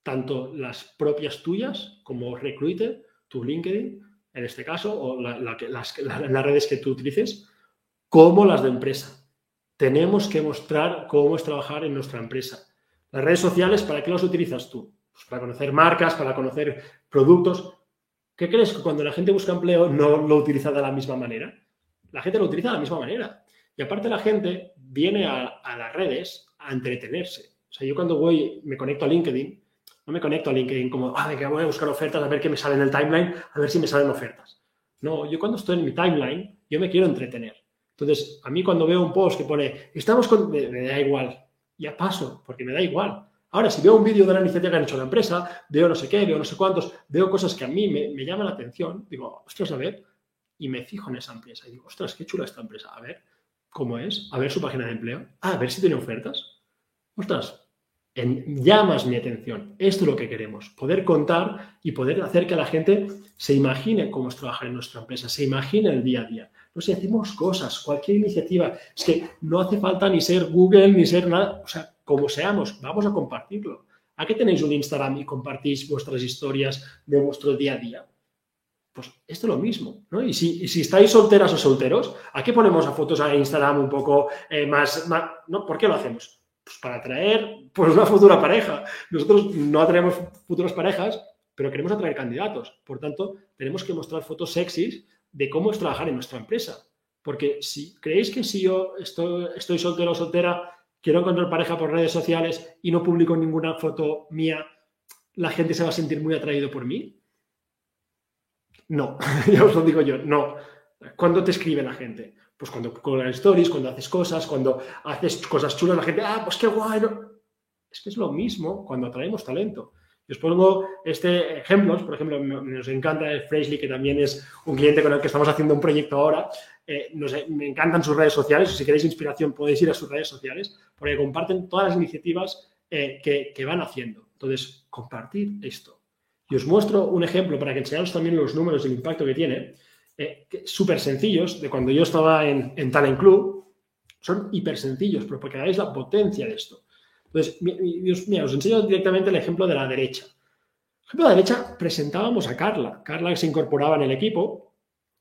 Tanto las propias tuyas como Recruiter, tu LinkedIn, en este caso, o las, redes que tú utilices, como las de empresa. Tenemos que mostrar cómo es trabajar en nuestra empresa. Las redes sociales, ¿para qué las utilizas tú? Pues para conocer marcas, para conocer productos. ¿Qué crees que cuando la gente busca empleo no lo utiliza de la misma manera? la gente lo utiliza de la misma manera. Y aparte la gente viene a, las redes a entretenerse. O sea, yo cuando voy, me conecto a LinkedIn, no me conecto a LinkedIn como, ah, que voy a buscar ofertas, a ver qué me sale en el timeline, a ver si me salen ofertas. No, yo cuando estoy en mi timeline, yo me quiero entretener. Entonces, a mí cuando veo un post que pone, estamos con, me, da igual, ya paso, porque me da igual. Ahora, si veo un vídeo de la iniciativa que han hecho la empresa, veo no sé qué, veo no sé cuántos, veo cosas que a mí me, me llaman la atención, digo, ostras, a ver, y me fijo en esa empresa y digo, ostras, qué chula esta empresa. A ver cómo es, a ver su página de empleo, a ver si tiene ofertas. Ostras, en, llamas mi atención. Esto es lo que queremos, poder contar y poder hacer que la gente se imagine cómo es trabajar en nuestra empresa, se imagine el día a día. No si hacemos cosas, cualquier iniciativa, es que no hace falta ni ser Google ni ser nada, o sea, como seamos, vamos a compartirlo. ¿A qué tenéis un Instagram y compartís vuestras historias de vuestro día a día? Pues esto es lo mismo, ¿no? Y si, si, estáis solteras o solteros, ¿a qué ponemos a fotos a Instagram un poco eh, más, ¿no? ¿Por qué lo hacemos? Pues para atraer pues, una futura pareja. Nosotros no atraemos futuras parejas, pero queremos atraer candidatos. Por tanto, tenemos que mostrar fotos sexys de cómo es trabajar en nuestra empresa. Porque si creéis que si yo estoy, estoy soltero o soltera, quiero encontrar pareja por redes sociales y no publico ninguna foto mía, la gente se va a sentir muy atraído por mí. No, <laughs> ya os lo digo yo, no. ¿Cuándo te escribe la gente? Pues cuando las stories, cuando haces cosas, cuando haces cosas chulas, la gente, ah, pues qué guay. Es que es lo mismo cuando atraemos talento. Y os pongo este ejemplos, por ejemplo, nos encanta Freshly, que también es un cliente con el que estamos haciendo un proyecto ahora. Eh, me encantan sus redes sociales, si queréis inspiración podéis ir a sus redes sociales, porque comparten todas las iniciativas eh, que, que van haciendo. Entonces, compartir esto. Y os muestro un ejemplo para que enseñaros también los números y el impacto que tiene, eh, súper sencillos, de cuando yo estaba en, Talent Club. Son hiper sencillos, pero porque veáis la potencia de esto. Entonces, mira, os enseño directamente el ejemplo de la derecha. El ejemplo de la derecha, presentábamos a Carla. Carla se incorporaba en el equipo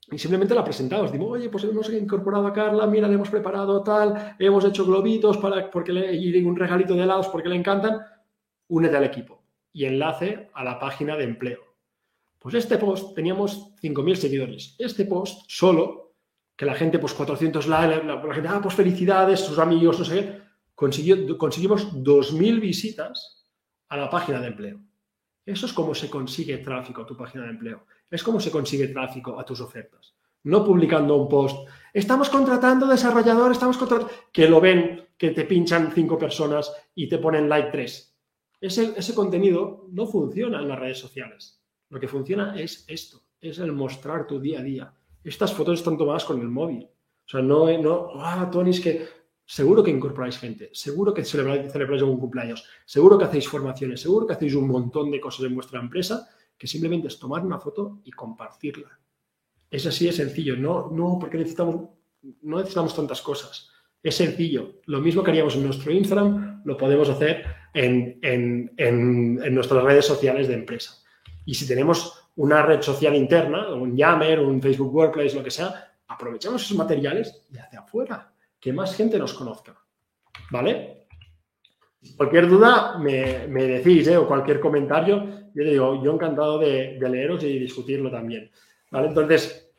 y simplemente la presentábamos. Digo, oye, pues hemos incorporado a Carla, mira, le hemos preparado tal, hemos hecho globitos para, porque le, y un regalito de helados porque le encantan. Únete al equipo y enlace a la página de empleo. Pues este post teníamos 5.000 seguidores. Este post solo, que la gente, pues 400 likes, la, gente, ah, pues felicidades, sus amigos, no sé qué, consiguió, conseguimos 2.000 visitas a la página de empleo. Eso es como se consigue tráfico a tu página de empleo. Es como se consigue tráfico a tus ofertas. No publicando un post. Estamos contratando desarrolladores, estamos contratando. Que lo ven, que te pinchan cinco personas y te ponen like tres. Ese, ese contenido no funciona en las redes sociales. Lo que funciona es esto, es el mostrar tu día a día. Estas fotos están tomadas con el móvil. O sea, no, no, ah, Tony, es que seguro que incorporáis gente, seguro que celebráis, celebráis algún cumpleaños, seguro que hacéis formaciones, seguro que hacéis un montón de cosas en vuestra empresa que simplemente es tomar una foto y compartirla. Es así de sencillo, no, no porque necesitamos, no necesitamos tantas cosas. Es sencillo. Lo mismo que haríamos en nuestro Instagram, lo podemos hacer en, en nuestras redes sociales de empresa. Y si tenemos una red social interna, un Yammer, un Facebook Workplace, lo que sea, aprovechamos esos materiales y hacia afuera que más gente nos conozca. ¿Vale? Cualquier duda me, decís, ¿eh? o cualquier comentario, yo digo, yo encantado de, leeros y discutirlo también. ¿Vale? Entonces,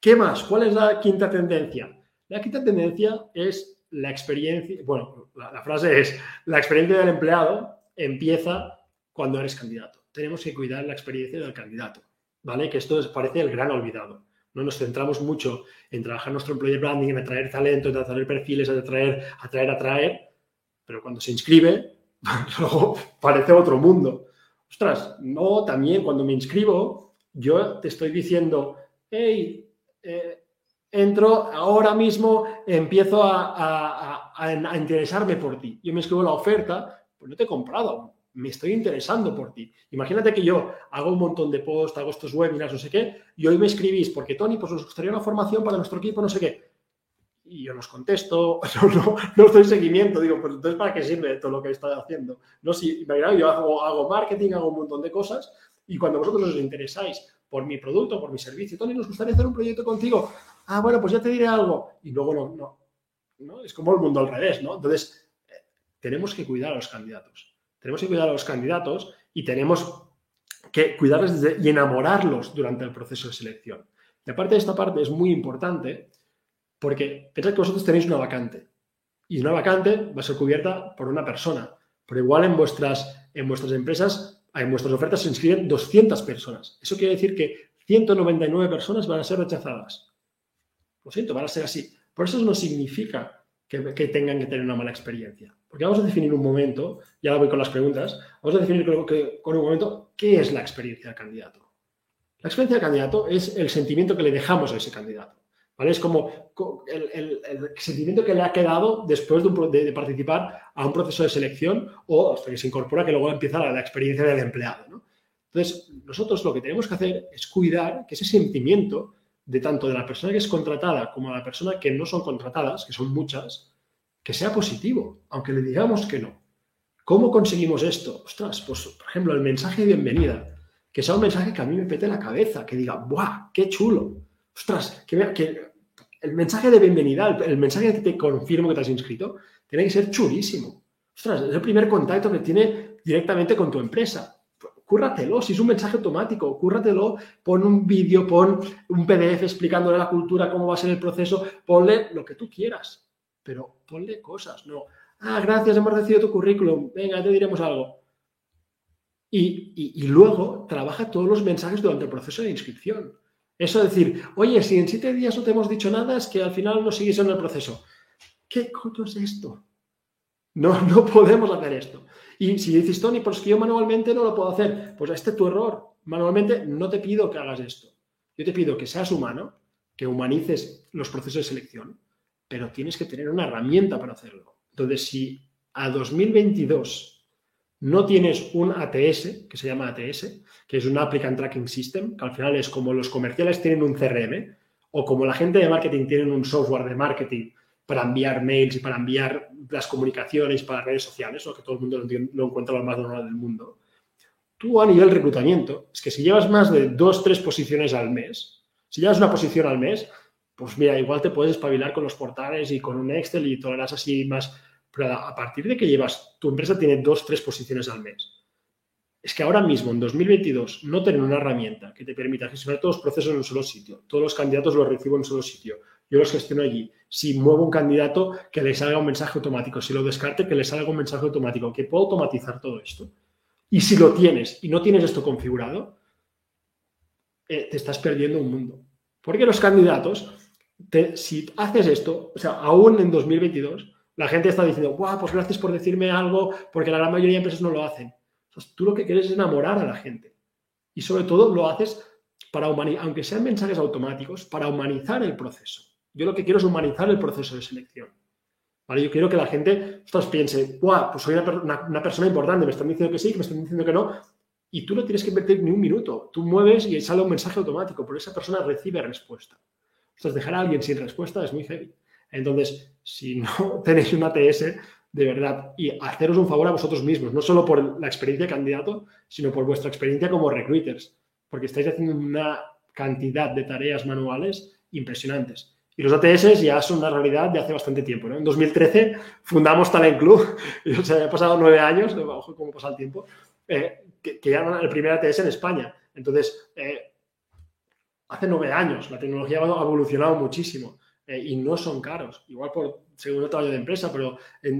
¿qué más? ¿Cuál es la quinta tendencia? La quinta tendencia es la experiencia, bueno, la frase es, la experiencia del empleado empieza cuando eres candidato. Tenemos que cuidar la experiencia del candidato, ¿vale? Que esto parece el gran olvidado. No nos centramos mucho en trabajar nuestro employer branding, en atraer talento, en atraer perfiles, en atraer, atraer, atraer, pero cuando se inscribe, <laughs> luego parece otro mundo. Ostras, no, también cuando me inscribo, yo te estoy diciendo, hey, eh, entro ahora mismo, empiezo a, interesarme por ti. Yo me escribo la oferta, pues no te he comprado me estoy interesando por ti. Imagínate que yo hago un montón de posts, hago estos webinars, no sé qué, y hoy me escribís, porque Tony, pues nos gustaría una formación para nuestro equipo, no sé qué. Y yo nos contesto, <laughs> no, no, estoy en seguimiento, digo, pues entonces ¿para qué sirve todo lo que estoy haciendo? No, si, yo hago, hago marketing, hago un montón de cosas, y cuando vosotros os interesáis por mi producto, por mi servicio, Tony, nos gustaría hacer un proyecto contigo. Ah, bueno, pues ya te diré algo. Y luego no, no. ¿no? Es como el mundo al revés, ¿no? Entonces, eh, tenemos que cuidar a los candidatos tenemos que cuidar a los candidatos y tenemos que cuidarles y enamorarlos durante el proceso de selección. Y aparte de esta parte es muy importante porque pensad que vosotros tenéis una vacante y una vacante va a ser cubierta por una persona, pero igual en vuestras, en vuestras empresas, en vuestras ofertas se inscriben 200 personas. Eso quiere decir que 199 personas van a ser rechazadas. Lo siento, van a ser así. Por eso no significa que, que tengan que tener una mala experiencia. Porque vamos a definir un momento, ya voy con las preguntas, vamos a definir con, un momento qué es la experiencia del candidato. La experiencia del candidato es el sentimiento que le dejamos a ese candidato. Es como el, sentimiento que le ha quedado después de, participar a un proceso de selección o hasta que se incorpora, que luego empieza la, experiencia del empleado. Entonces, nosotros lo que tenemos que hacer es cuidar que ese sentimiento de tanto de la persona que es contratada como de la persona que no son contratadas, que son muchas, que sea positivo, aunque le digamos que no. ¿Cómo conseguimos esto? Ostras, pues por ejemplo, el mensaje de bienvenida, que sea un mensaje que a mí me pete la cabeza, que diga, ¡buah, qué chulo! Ostras, que, que el mensaje de bienvenida, el, mensaje que te confirmo que te has inscrito, tiene que ser chulísimo. Ostras, es el primer contacto que tiene directamente con tu empresa. Cúrratelo, si es un mensaje automático, cúrratelo, pon un vídeo, pon un PDF explicándole la cultura, cómo va a ser el proceso, ponle lo que tú quieras pero ponle cosas, no. Ah, gracias, hemos recibido tu currículum, venga, te diremos algo. Y, luego trabaja todos los mensajes durante el proceso de inscripción. Eso decir, oye, si en siete días no te hemos dicho nada, es que al final no sigues en el proceso. ¿Qué coño es esto? No, <laughs> no podemos hacer esto. Y si dices, Tony, pues que yo manualmente no lo puedo hacer, pues este es tu error. Manualmente no te pido que hagas esto. Yo te pido que seas humano, que humanices los procesos de selección, pero tienes que tener una herramienta para hacerlo. Entonces, si a 2022 no tienes un ATS, que se llama ATS, que es un Applicant Tracking System, que al final es como los comerciales tienen un CRM, o como la gente de marketing tienen un software de marketing para enviar mails y para enviar las comunicaciones para redes sociales, lo que todo el mundo lo, encuentra lo más normal del mundo. Tú a nivel reclutamiento, es que si llevas más de dos, tres posiciones al mes, si llevas una posición al mes, pues mira, igual te puedes espabilar con los portales y con un Excel y tolerás así más. Pero a partir de que llevas, tu empresa tiene dos, tres posiciones al mes. Es que ahora mismo, en 2022, no tener una herramienta que te permita gestionar todos los procesos en un solo sitio, todos los candidatos los recibo en un solo sitio, yo los gestiono allí. Si muevo un candidato, que le salga un mensaje automático. Si lo descarte, que le salga un mensaje automático. Que puedo automatizar todo esto. Y si lo tienes y no tienes esto configurado, eh, te estás perdiendo un mundo. Porque los candidatos, si haces esto, o sea, aún en 2022, la gente está diciendo, guau, pues gracias por decirme algo, porque la gran mayoría de empresas no lo hacen. tú lo que quieres es enamorar a la gente. Y sobre todo lo haces para humanizar, aunque sean mensajes automáticos, para humanizar el proceso. Yo lo que quiero es humanizar el proceso de selección. ¿Vale? Yo quiero que la gente piense, pues soy una, persona importante, me están diciendo que sí, que me están diciendo que no, y tú no tienes que invertir ni un minuto. Tú mueves y sale un mensaje automático, pero esa persona recibe respuesta. Entonces, dejar a alguien sin respuesta es muy heavy. Entonces, si no <laughs> tenéis una ATS, de verdad, y haceros un favor a vosotros mismos, no solo por la experiencia de candidato, sino por vuestra experiencia como recruiters, porque estáis haciendo una cantidad de tareas manuales impresionantes. Y los ATS ya son una realidad de hace bastante tiempo. En 2013 fundamos Talent Club, <laughs> y, o sea, ha pasado nueve años, ojo cómo pasa el tiempo, eh, que, que, era el primer ATS en España. Entonces, eh, hace nueve años la tecnología ha evolucionado muchísimo eh, y no son caros. Igual por segundo tamaño de empresa, pero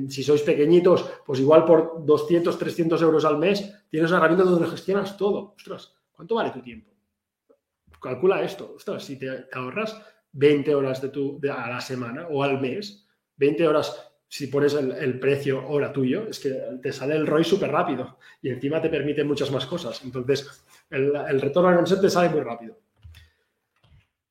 si sois pequeñitos, pues igual por 200, 300 euros al mes tienes una herramienta donde gestionas todo. Ostras, ¿cuánto vale tu tiempo? Calcula esto. Ostras, si te ahorras 20 horas de tu, a la semana o al mes, 20 horas, si pones el, precio hora tuyo, es que te sale el ROI súper rápido y encima te permite muchas más cosas. Entonces, el, el retorno a inversión te sale muy rápido.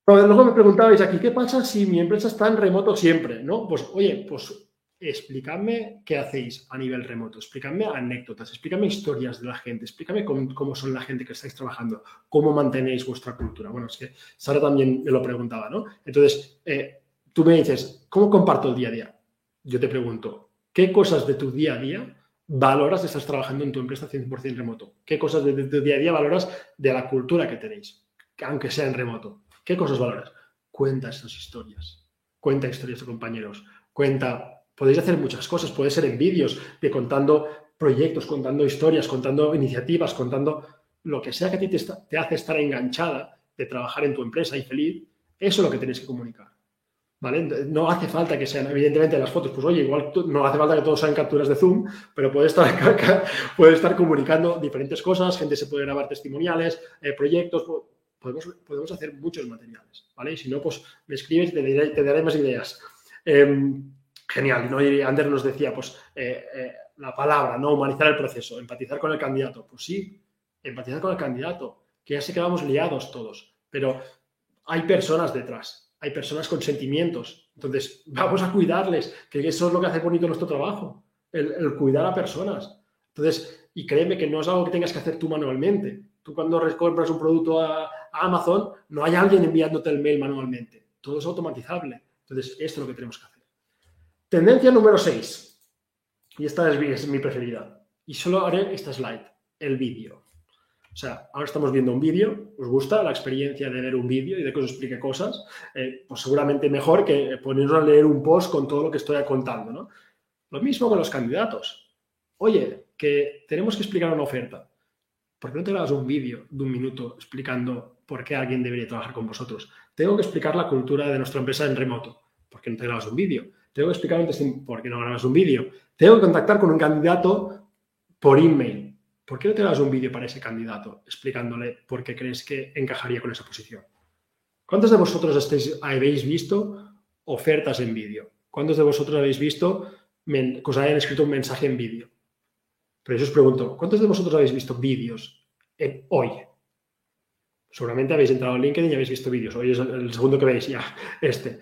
Luego me preguntabais aquí, ¿qué pasa si mi empresa está en remoto siempre? ¿No? Pues, oye, pues explícame qué hacéis a nivel remoto, explícame anécdotas, explícame historias de la gente, explícame cómo, son la gente que estáis trabajando, cómo mantenéis vuestra cultura. Bueno, es que Sara también me lo preguntaba, ¿no? Entonces, eh, tú me dices, ¿cómo comparto el día a día? Yo te pregunto, ¿qué cosas de tu día a día valoras de estar trabajando en tu empresa 100% remoto? ¿Qué cosas de tu día a día valoras de la cultura que tenéis, aunque sea en remoto? ¿Qué cosas valoras? Cuenta esas historias. Cuenta historias de compañeros. Cuenta Podéis hacer muchas cosas, puede ser en vídeos, de contando proyectos, contando historias, contando iniciativas, contando lo que sea que a ti te, hace estar enganchada de trabajar en tu empresa y feliz, eso es lo que tenéis que comunicar. ¿Vale? No hace falta que sean, evidentemente, las fotos, pues oye, igual no hace falta que todos sean capturas de Zoom, pero puede estar, <laughs> puede estar comunicando diferentes cosas, gente se puede grabar testimoniales, eh, proyectos, podemos, podemos hacer muchos materiales, ¿vale? Y si no, pues me escribes y te daré, más ideas. Em, Genial. ¿no? Y Ander nos decía, pues, eh, eh, la palabra, ¿no? Humanizar el proceso, empatizar con el candidato. Pues sí, empatizar con el candidato, que ya sé que vamos liados todos, pero hay personas detrás, hay personas con sentimientos. Entonces, <laughs> vamos a cuidarles, que eso es lo que hace bonito nuestro trabajo, el, cuidar a personas. Entonces, y créeme que no es algo que tengas que hacer tú manualmente. Tú cuando compras un producto a, a Amazon, no hay alguien enviándote el mail manualmente. Todo es automatizable. Entonces, esto es lo que tenemos que hacer. Tendencia número 6. Y esta es, mi preferida. Y solo haré esta slide, el vídeo. O sea, ahora estamos viendo un vídeo, ¿os gusta la experiencia de ver un vídeo y de que os explique cosas? Eh, pues seguramente mejor que ponernos a leer un post con todo lo que estoy contando, ¿no? Lo mismo con los candidatos. Oye, que tenemos que explicar una oferta. ¿Por qué no te grabas un vídeo de un minuto explicando por qué alguien debería trabajar con vosotros? Tengo que explicar la cultura de nuestra empresa en remoto. ¿Por qué no te grabas un vídeo? Tengo que explicar un por qué no grabas un vídeo. Tengo que contactar con un candidato por email. ¿Por qué no te das un vídeo para ese candidato explicándole por qué crees que encajaría con esa posición? ¿Cuántos de vosotros habéis visto ofertas en vídeo? ¿Cuántos de vosotros habéis visto que os hayan escrito un mensaje en vídeo? Pero yo os pregunto, ¿cuántos de vosotros habéis visto vídeos hoy? Seguramente habéis entrado en LinkedIn y habéis visto vídeos. Hoy es el segundo que veis ya, <laughs> este.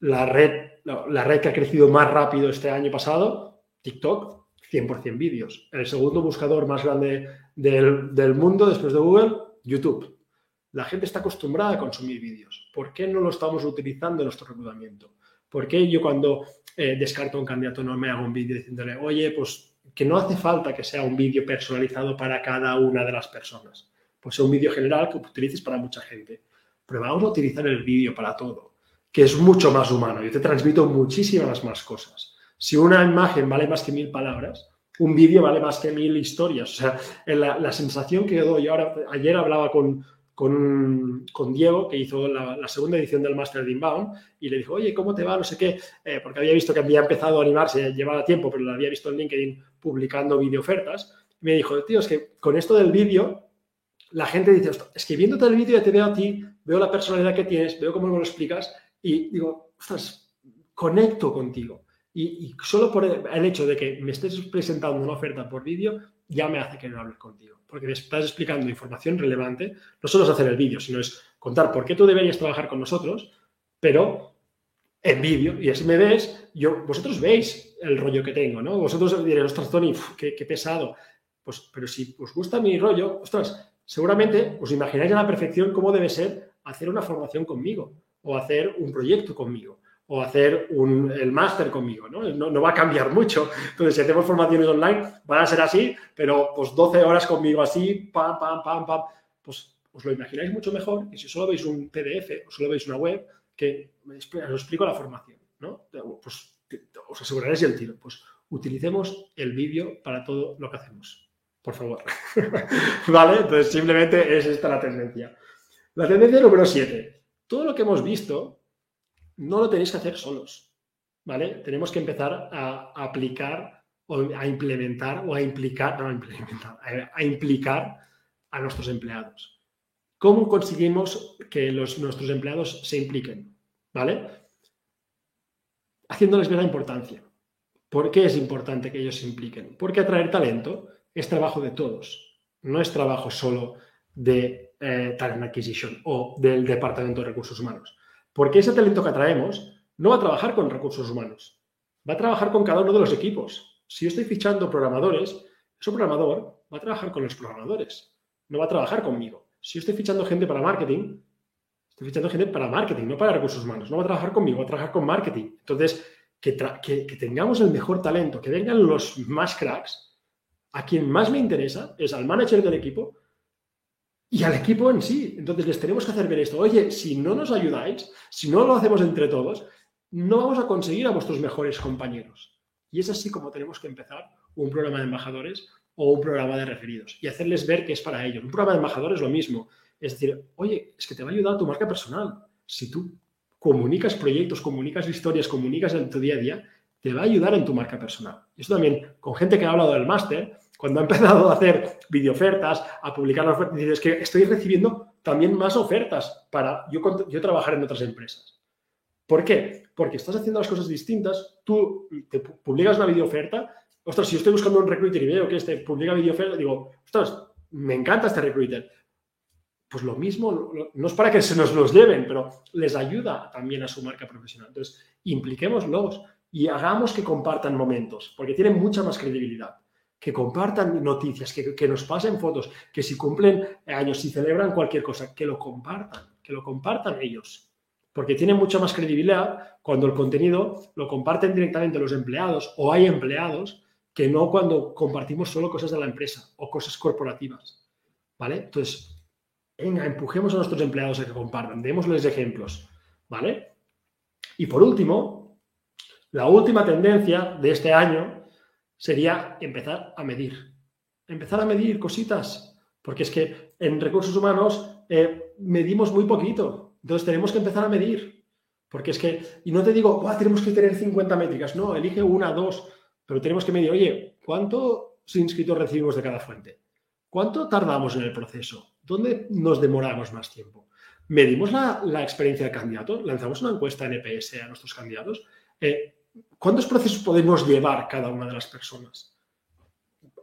La red la red que ha crecido más rápido este año pasado, TikTok, 100% vídeos. El segundo buscador más grande del, mundo después de Google, YouTube. La gente está acostumbrada a consumir vídeos. ¿Por qué no lo estamos utilizando en nuestro reclutamiento? ¿Por qué yo cuando eh, descarto un candidato no me hago un vídeo diciéndole, oye, pues que no hace falta que sea un vídeo personalizado para cada una de las personas? Pues es un vídeo general que utilices para mucha gente. Pero vamos a utilizar el vídeo para todo, que es mucho más humano. Yo te transmito muchísimas más cosas. Si una imagen vale más que mil palabras, un vídeo vale más que mil historias. O sea, la, sensación que doy ahora, ayer hablaba con, con, Diego, que hizo la, segunda edición del Master de Inbound, y le dijo, oye, ¿cómo te va? No sé qué, eh, porque había visto que había empezado a animarse, llevaba tiempo, pero lo había visto en LinkedIn publicando video ofertas. Y me dijo, tío, es que con esto del vídeo, la gente dice, es que viéndote el vídeo ya te veo a ti, veo la personalidad que tienes, veo cómo me lo explicas, y digo, ostras, conecto contigo. Y, solo por el hecho de que me estés presentando una oferta por vídeo, ya me hace querer hablar contigo. Porque me estás explicando información relevante. No solo es hacer el vídeo, sino es contar por qué tú deberías trabajar con nosotros, pero en vídeo. Y así me ves, yo, vosotros veis el rollo que tengo, ¿no? Vosotros diréis, ostras, Tony, qué, pesado. Pues, pero si os gusta mi rollo, ostras, seguramente os imagináis a la perfección cómo debe ser hacer una formación conmigo o hacer un proyecto conmigo o hacer un, el máster conmigo, ¿no? ¿no? va a cambiar mucho. Entonces, si hacemos formaciones online, van a ser así, pero pues 12 horas conmigo así, pam, pam, pam, pam, pues os lo imagináis mucho mejor y si solo veis un PDF o solo veis una web, que os explico la formación, ¿no? Pues os aseguraréis el tiro. Pues utilicemos el vídeo para todo lo que hacemos. Por favor. <laughs> ¿Vale? Entonces, simplemente es esta la tendencia. La tendencia número 7. Todo lo que hemos visto no lo tenéis que hacer solos, ¿vale? Tenemos que empezar a, aplicar o a implementar o a implicar, no a implementar, a, implicar a nuestros empleados. ¿Cómo conseguimos que los, nuestros empleados se impliquen? ¿Vale? Haciéndoles ver la importancia. ¿Por qué es importante que ellos se impliquen? Porque atraer talento es trabajo de todos, no es trabajo solo de eh, Talent Acquisition o del Departamento de Recursos Humanos. Porque ese talento que atraemos no va a trabajar con recursos humanos, va a trabajar con cada uno de los equipos. Si yo estoy fichando programadores, ese programador va a trabajar con los programadores, no va a trabajar conmigo. Si yo estoy fichando gente para marketing, estoy fichando gente para marketing, no para recursos humanos, no va a trabajar conmigo, va a trabajar con marketing. Entonces, que, que tengamos el mejor talento, que vengan los más cracks, a quien más me interesa es al manager del equipo y al equipo en sí. Entonces les tenemos que hacer ver esto. Oye, si no nos ayudáis, si no lo hacemos entre todos, no vamos a conseguir a vuestros mejores compañeros. Y es así como tenemos que empezar un programa de embajadores o un programa de referidos y hacerles ver que es para ellos. Un programa de embajadores es lo mismo. Es decir, oye, es que te va a ayudar a tu marca personal. Si tú comunicas proyectos, comunicas historias, comunicas en tu día a día, te va a ayudar en tu marca personal. Y eso también, con gente que ha hablado del máster, cuando ha empezado a hacer videoofertas, a publicar las ofertas, dices que estoy recibiendo también más ofertas para yo, yo trabajar en otras empresas. ¿Por qué? Porque estás haciendo las cosas distintas, tú te publicas una videooferta, ostras, si yo estoy buscando un recruiter y veo que este publica videoferta, digo, ostras, me encanta este recruiter. Pues lo mismo, no es para que se nos los lleven, pero les ayuda también a su marca profesional. Entonces, impliquémoslos y hagamos que compartan momentos, porque tienen mucha más credibilidad que compartan noticias, que, nos pasen fotos, que si cumplen años, si celebran cualquier cosa, que lo compartan, que lo compartan ellos. Porque tiene mucha más credibilidad cuando el contenido lo comparten directamente los empleados o hay empleados que no cuando compartimos solo cosas de la empresa o cosas corporativas. ¿Vale? Entonces, venga, empujemos a nuestros empleados a que compartan, démosles ejemplos. ¿Vale? Y por último, la última tendencia de este año sería empezar a medir. Empezar a medir cositas, porque es que en recursos humanos eh, medimos muy poquito. Entonces tenemos que empezar a medir. Porque es que, y no te digo, tenemos que tener 50 métricas. No, elige una, dos, pero tenemos que medir, oye, ¿cuántos inscritos recibimos de cada fuente? ¿Cuánto tardamos en el proceso? ¿Dónde nos demoramos más tiempo? Medimos la, experiencia del candidato, lanzamos una encuesta en EPS a nuestros candidatos. Eh, ¿Cuántos procesos podemos llevar cada una de las personas?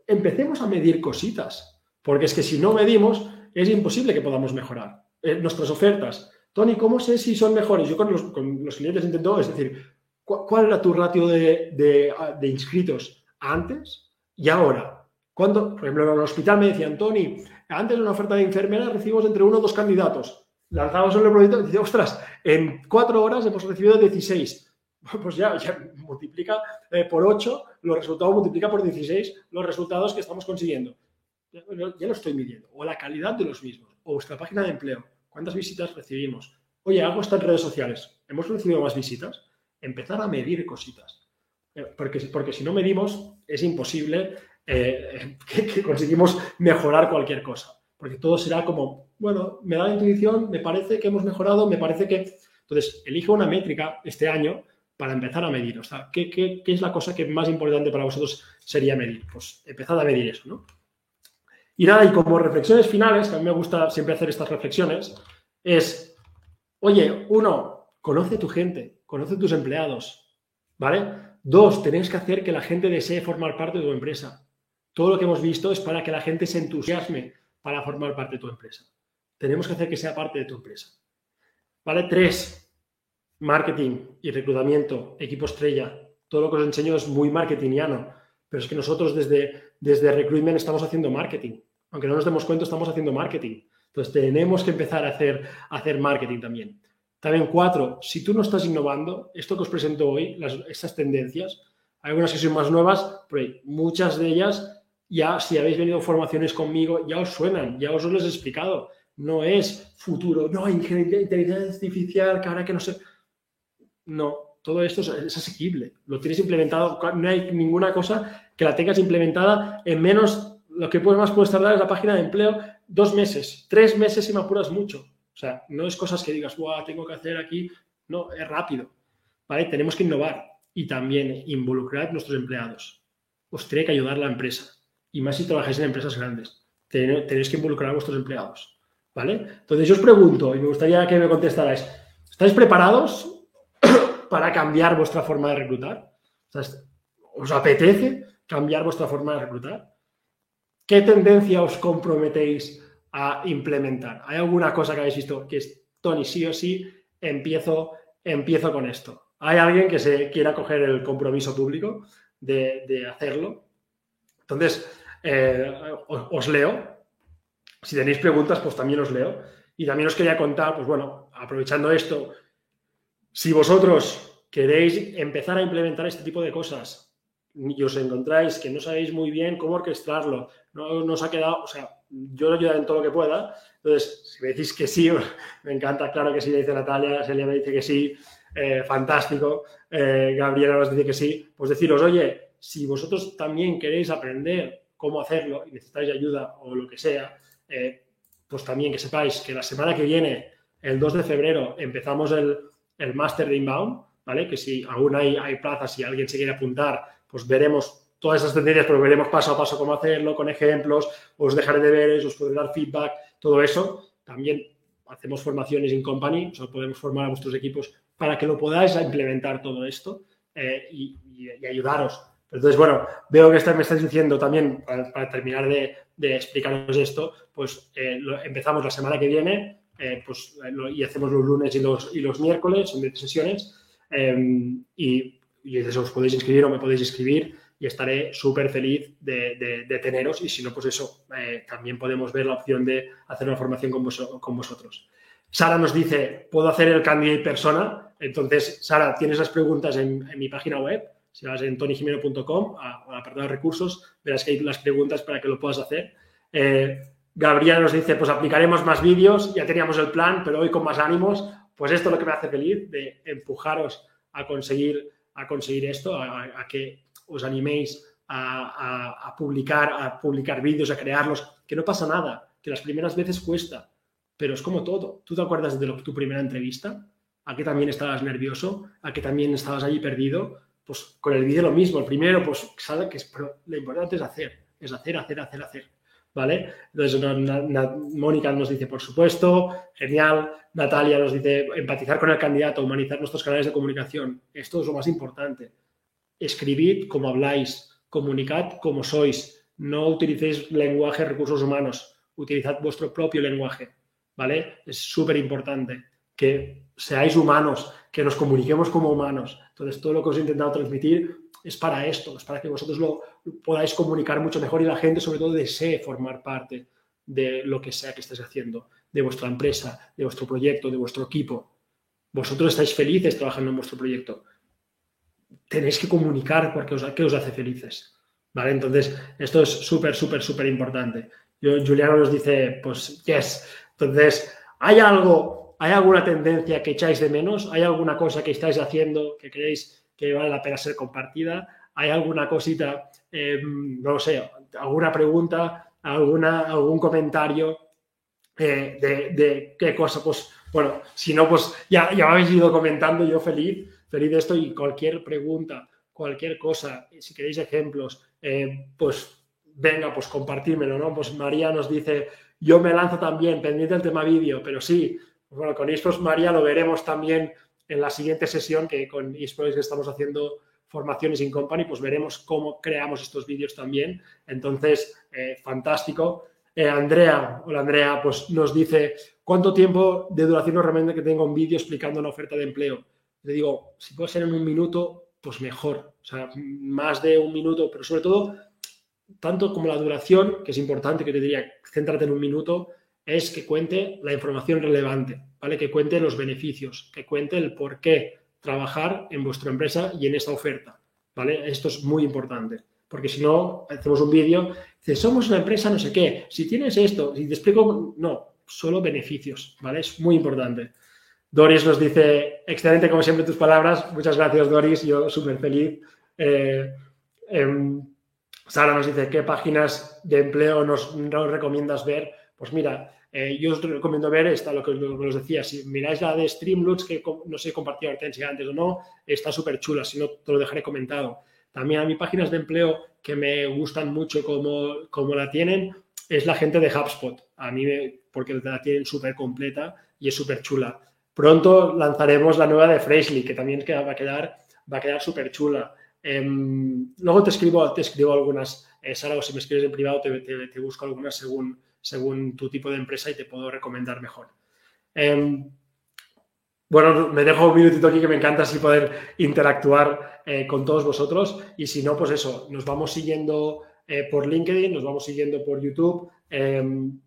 Empecemos a medir cositas, porque es que si no medimos, es imposible que podamos mejorar. Eh, nuestras ofertas. Tony, ¿cómo sé si son mejores? Yo con los, clientes intento, es decir, ¿cuál era tu ratio de, inscritos antes y ahora? Cuando, por ejemplo, en el hospital me decían, Tony, antes de una oferta de enfermera recibimos entre uno o dos candidatos. Lanzamos el proyecto y decía, ostras, en cuatro horas hemos recibido 16 <laughs> pues ya, multiplica eh, por 8 los resultados, multiplica por 16 los resultados que estamos consiguiendo. Ya, ya, lo estoy midiendo. O la calidad de los mismos. O vuestra página de empleo. ¿Cuántas visitas recibimos? Oye, algo está en redes sociales. ¿Hemos recibido más visitas? Empezar a medir cositas. Eh, porque, porque si no medimos, es imposible eh, <laughs> que, conseguimos mejorar cualquier cosa. Porque todo será como, bueno, me da la intuición, me parece que hemos mejorado, me parece que... Entonces, elige una métrica este año para empezar a medir. O sea, ¿qué, qué, qué es la cosa que más importante para vosotros sería medir? Pues empezad a medir eso, ¿no? Y nada, y como reflexiones finales, que a mí me gusta siempre hacer estas reflexiones, es, oye, uno, conoce tu gente, conoce tus empleados, ¿vale? Dos, tenéis que hacer que la gente desee formar parte de tu empresa. Todo lo que hemos visto es para que la gente se entusiasme para formar parte de tu empresa. Tenemos que hacer que sea parte de tu empresa. ¿Vale? Tres, marketing y reclutamiento, equipo estrella. Todo lo que os enseño es muy marketingiano, pero es que nosotros desde, desde Recruitment estamos haciendo marketing aunque no nos demos cuenta, estamos haciendo marketing. Entonces, tenemos que empezar a hacer, hacer marketing también. También, cuatro, si tú no estás innovando, esto que os presento hoy, las, estas tendencias, hay algunas que son más nuevas, pero muchas de ellas, ya si habéis venido formaciones conmigo, ya os suenan, ya os lo he explicado. No es futuro, no, inteligencia artificial, que ahora que no sé. No, todo esto es, es asequible. Lo tienes implementado, no hay ninguna cosa que la tengas implementada en menos lo que más puedes tardar es la página de empleo dos meses, tres meses si me apuras mucho. O sea, no es cosas que digas, Buah, tengo que hacer aquí. No, es rápido. ¿Vale? Tenemos que innovar y también involucrar a nuestros empleados. Os tiene que ayudar la empresa. Y más si trabajáis en empresas grandes. Tenéis que involucrar a vuestros empleados. ¿Vale? Entonces yo os pregunto, y me gustaría que me contestarais, ¿estáis preparados <coughs> para cambiar vuestra forma de reclutar? ¿Os apetece cambiar vuestra forma de reclutar? ¿Qué tendencia os comprometéis a implementar? ¿Hay alguna cosa que habéis visto que es, Tony, sí o sí, empiezo, empiezo con esto? ¿Hay alguien que se quiera coger el compromiso público de, hacerlo? Entonces, eh, os, leo. Si tenéis preguntas, pues también os leo. Y también os quería contar, pues bueno, aprovechando esto, si vosotros queréis empezar a implementar este tipo de cosas y os encontráis que no sabéis muy bien cómo orquestarlo, no nos ha quedado, o sea, yo lo ayudaré en todo lo que pueda. Entonces, si me decís que sí, <laughs> me encanta, claro que sí, dice Natalia, Celia me dice que sí, eh, fantástico, eh, Gabriela nos dice que sí, pues deciros, oye, si vosotros también queréis aprender cómo hacerlo y necesitáis ayuda o lo que sea, eh, pues también que sepáis que la semana que viene, el 2 de febrero, empezamos el, el máster de Inbound, ¿vale? Que si aún hay, hay plazas, si alguien se quiere apuntar, pues veremos todas esas tendencias, pero veremos paso a paso cómo hacerlo, con ejemplos, os dejaré deberes, os podré dar feedback, todo eso. También hacemos formaciones in company, o podemos formar a vuestros equipos para que lo podáis implementar todo esto eh, y, ayudaros. Entonces, bueno, veo que me estáis diciendo también, para, terminar de, explicaros esto, pues eh, empezamos la semana que viene eh, pues, y hacemos los lunes y los, y los miércoles, son 10 sesiones, y y eso os podéis inscribir o me podéis escribir y estaré súper feliz de, teneros y si no, pues eso, eh, también podemos ver la opción de hacer una formación con, con vosotros. Sara nos dice, ¿puedo hacer el candidate persona? Entonces, Sara, tienes las preguntas en, mi página web. Si vas en tonijimeno.com, al apartado de recursos, verás que hay las preguntas para que lo puedas hacer. Eh, Gabriela nos dice, pues aplicaremos más vídeos, ya teníamos el plan, pero hoy con más ánimos. Pues esto es lo que me hace feliz, de empujaros a conseguir a conseguir esto, a, que os animéis a, publicar, a publicar vídeos, a crearlos, que no pasa nada, que las primeras veces cuesta, pero es como todo. ¿Tú te acuerdas de tu primera entrevista? ¿A que también estabas nervioso? ¿A que también estabas allí perdido? Pues con el vídeo lo mismo. El primero, pues sabe que es, lo importante es hacer, es hacer, hacer, hacer, hacer. ¿Vale? Entonces, Mónica nos dice, por supuesto, genial. Natalia nos dice, empatizar con el candidato, humanizar nuestros canales de comunicación. Esto es lo más importante. Escribid como habláis, comunicad como sois. No utilicéis lenguaje recursos humanos, utilizad vuestro propio lenguaje. ¿Vale? Es súper importante que seáis humanos, que nos comuniquemos como humanos. Entonces, todo lo que os he intentado transmitir es para esto, es para que vosotros lo podáis comunicar mucho mejor y la gente sobre todo desee formar parte de lo que sea que estéis haciendo, de vuestra empresa, de vuestro proyecto, de vuestro equipo. Vosotros estáis felices trabajando en vuestro proyecto. tenéis que comunicar porque os, qué os hace felices. ¿Vale? Entonces, esto es súper, súper, súper importante. Yo, Juliano nos dice, pues, yes. Entonces, ¿hay algo, hay alguna tendencia que echáis de menos? ¿Hay alguna cosa que estáis haciendo que creéis que vale la pena ser compartida? ¿Hay alguna cosita, em, no lo sé, alguna pregunta, alguna, algún comentario eh, de, qué cosa? Pues, bueno, si no, pues ya, ya habéis ido comentando, yo feliz, feliz de esto y cualquier pregunta, cualquier cosa, si queréis ejemplos, eh, pues venga, pues compartírmelo, ¿no? Pues María nos dice, yo me lanzo también, pendiente del tema vídeo, pero sí, bueno, con eSports María lo veremos también en la siguiente sesión, que con eSports que estamos haciendo formaciones in company, pues veremos cómo creamos estos vídeos también. Entonces, eh, fantástico. Eh, Andrea, hola Andrea, pues nos dice, ¿cuánto tiempo de duración normalmente que tengo un vídeo explicando una oferta de empleo? Le digo, si puede ser en un minuto, pues mejor. O sea, más de un minuto, pero sobre todo, tanto como la duración, que es importante, que te diría, céntrate en un minuto, es que cuente la información relevante, ¿vale? Que cuente los beneficios, que cuente el por qué trabajar en vuestra empresa y en esta oferta, ¿vale? Esto es muy importante, porque si no, hacemos un vídeo, dice, somos una empresa no sé qué, si tienes esto, si te explico, no, solo beneficios, ¿vale? Es muy importante. Doris nos dice, excelente como siempre tus palabras. Muchas gracias, Doris. Yo súper feliz. Eh, em, Sara nos dice, ¿qué páginas de empleo nos, recomiendas ver? Pues mira, eh, yo os recomiendo ver esta, lo que, os decía. Si miráis la de Streamloots, que no sé si compartido Hortensia antes o no, está súper chula. Si no, te lo dejaré comentado. También a mí páginas de empleo que me gustan mucho como, como la tienen es la gente de HubSpot. A mí, porque la tienen súper completa y es súper chula. Pronto lanzaremos la nueva de Freshly, que también va a quedar, va a quedar súper chula. Em, luego te escribo, te escribo algunas, eh, Sara, o si me escribes en privado, te, busco algunas según, según tu tipo de empresa y te puedo recomendar mejor. Em, bueno, me dejo un minutito aquí que me encanta así poder interactuar eh, con todos vosotros. Y si no, pues eso, nos vamos siguiendo eh, por LinkedIn, nos vamos siguiendo por YouTube. Em,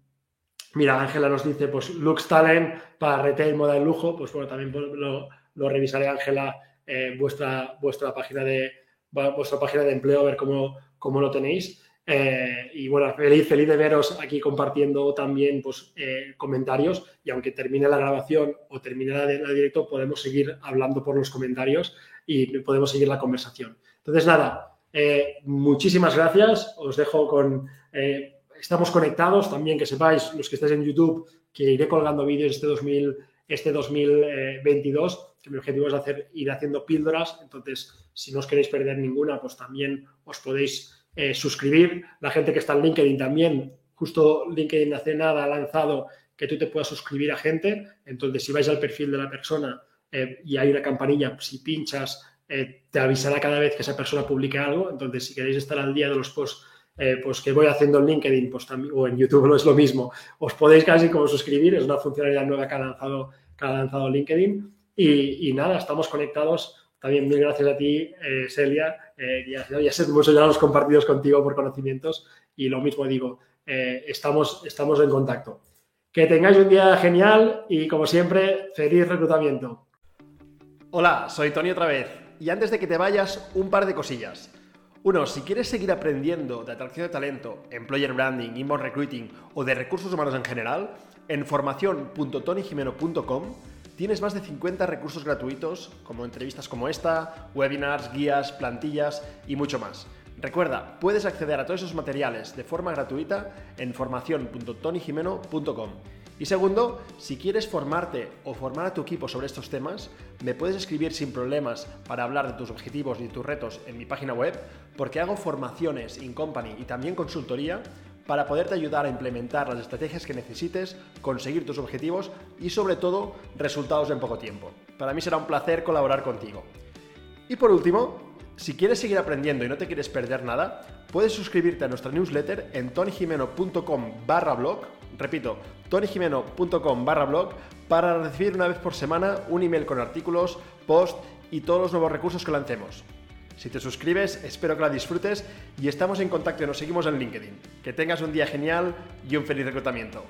Mira, Ángela nos dice, pues Lux Talent para retail, moda de lujo. Pues bueno, también lo, revisaré, Ángela, eh, vuestra, vuestra, página de, vuestra página de empleo, a ver cómo, cómo lo tenéis. Eh, y bueno, feliz, feliz de veros aquí compartiendo también pues, eh, comentarios. Y aunque termine la grabación o termine la, la, directo, podemos seguir hablando por los comentarios y podemos seguir la conversación. Entonces, nada, muchísimas gracias. Os dejo con Estamos conectados también, que sepáis, los que estáis en YouTube, que iré colgando vídeos este, 2000, este 2022, que mi objetivo es hacer, ir haciendo píldoras. Entonces, si no os queréis perder ninguna, pues también os podéis eh, suscribir. La gente que está en LinkedIn también, justo LinkedIn hace nada ha lanzado que tú te puedas suscribir a gente. Entonces, si vais al perfil de la persona eh, y hay una campanilla, si pinchas, eh, te avisará cada vez que esa persona publique algo. Entonces, si queréis estar al día de los posts eh, pues que voy haciendo en LinkedIn pues también, o en YouTube <laughs> no es lo mismo. Os podéis casi como suscribir, es una funcionalidad nueva que ha lanzado, que ha lanzado LinkedIn. Y, nada, estamos conectados. También mil gracias a ti, eh, Celia. Eh, ya, ya sé, hemos ya los compartidos contigo por conocimientos y lo mismo digo, estamos, estamos en contacto. Que tengáis un día genial y como siempre, feliz reclutamiento. Hola, soy Tony otra vez. Y antes de que te vayas, un par de cosillas. Uno, si quieres seguir aprendiendo de atracción de talento, employer branding, inbound recruiting o de recursos humanos en general, en formación.tonyjimeno.com tienes más de 50 recursos gratuitos como entrevistas como esta, webinars, guías, plantillas y mucho más. Recuerda, puedes acceder a todos esos materiales de forma gratuita en formación.tonyjimeno.com. Y segundo, si quieres formarte o formar a tu equipo sobre estos temas, me puedes escribir sin problemas para hablar de tus objetivos y tus retos en mi página web, porque hago formaciones in company y también consultoría para poderte ayudar a implementar las estrategias que necesites, conseguir tus objetivos y sobre todo resultados en poco tiempo. Para mí será un placer colaborar contigo. Y por último, si quieres seguir aprendiendo y no te quieres perder nada, puedes suscribirte a nuestra newsletter en tonyjimeno.com barra blog Repito, tonyjimeno.com barra blog para recibir una vez por semana un email con artículos, post y todos los nuevos recursos que lancemos. Si te suscribes, espero que la disfrutes y estamos en contacto y nos seguimos en LinkedIn. Que tengas un día genial y un feliz reclutamiento.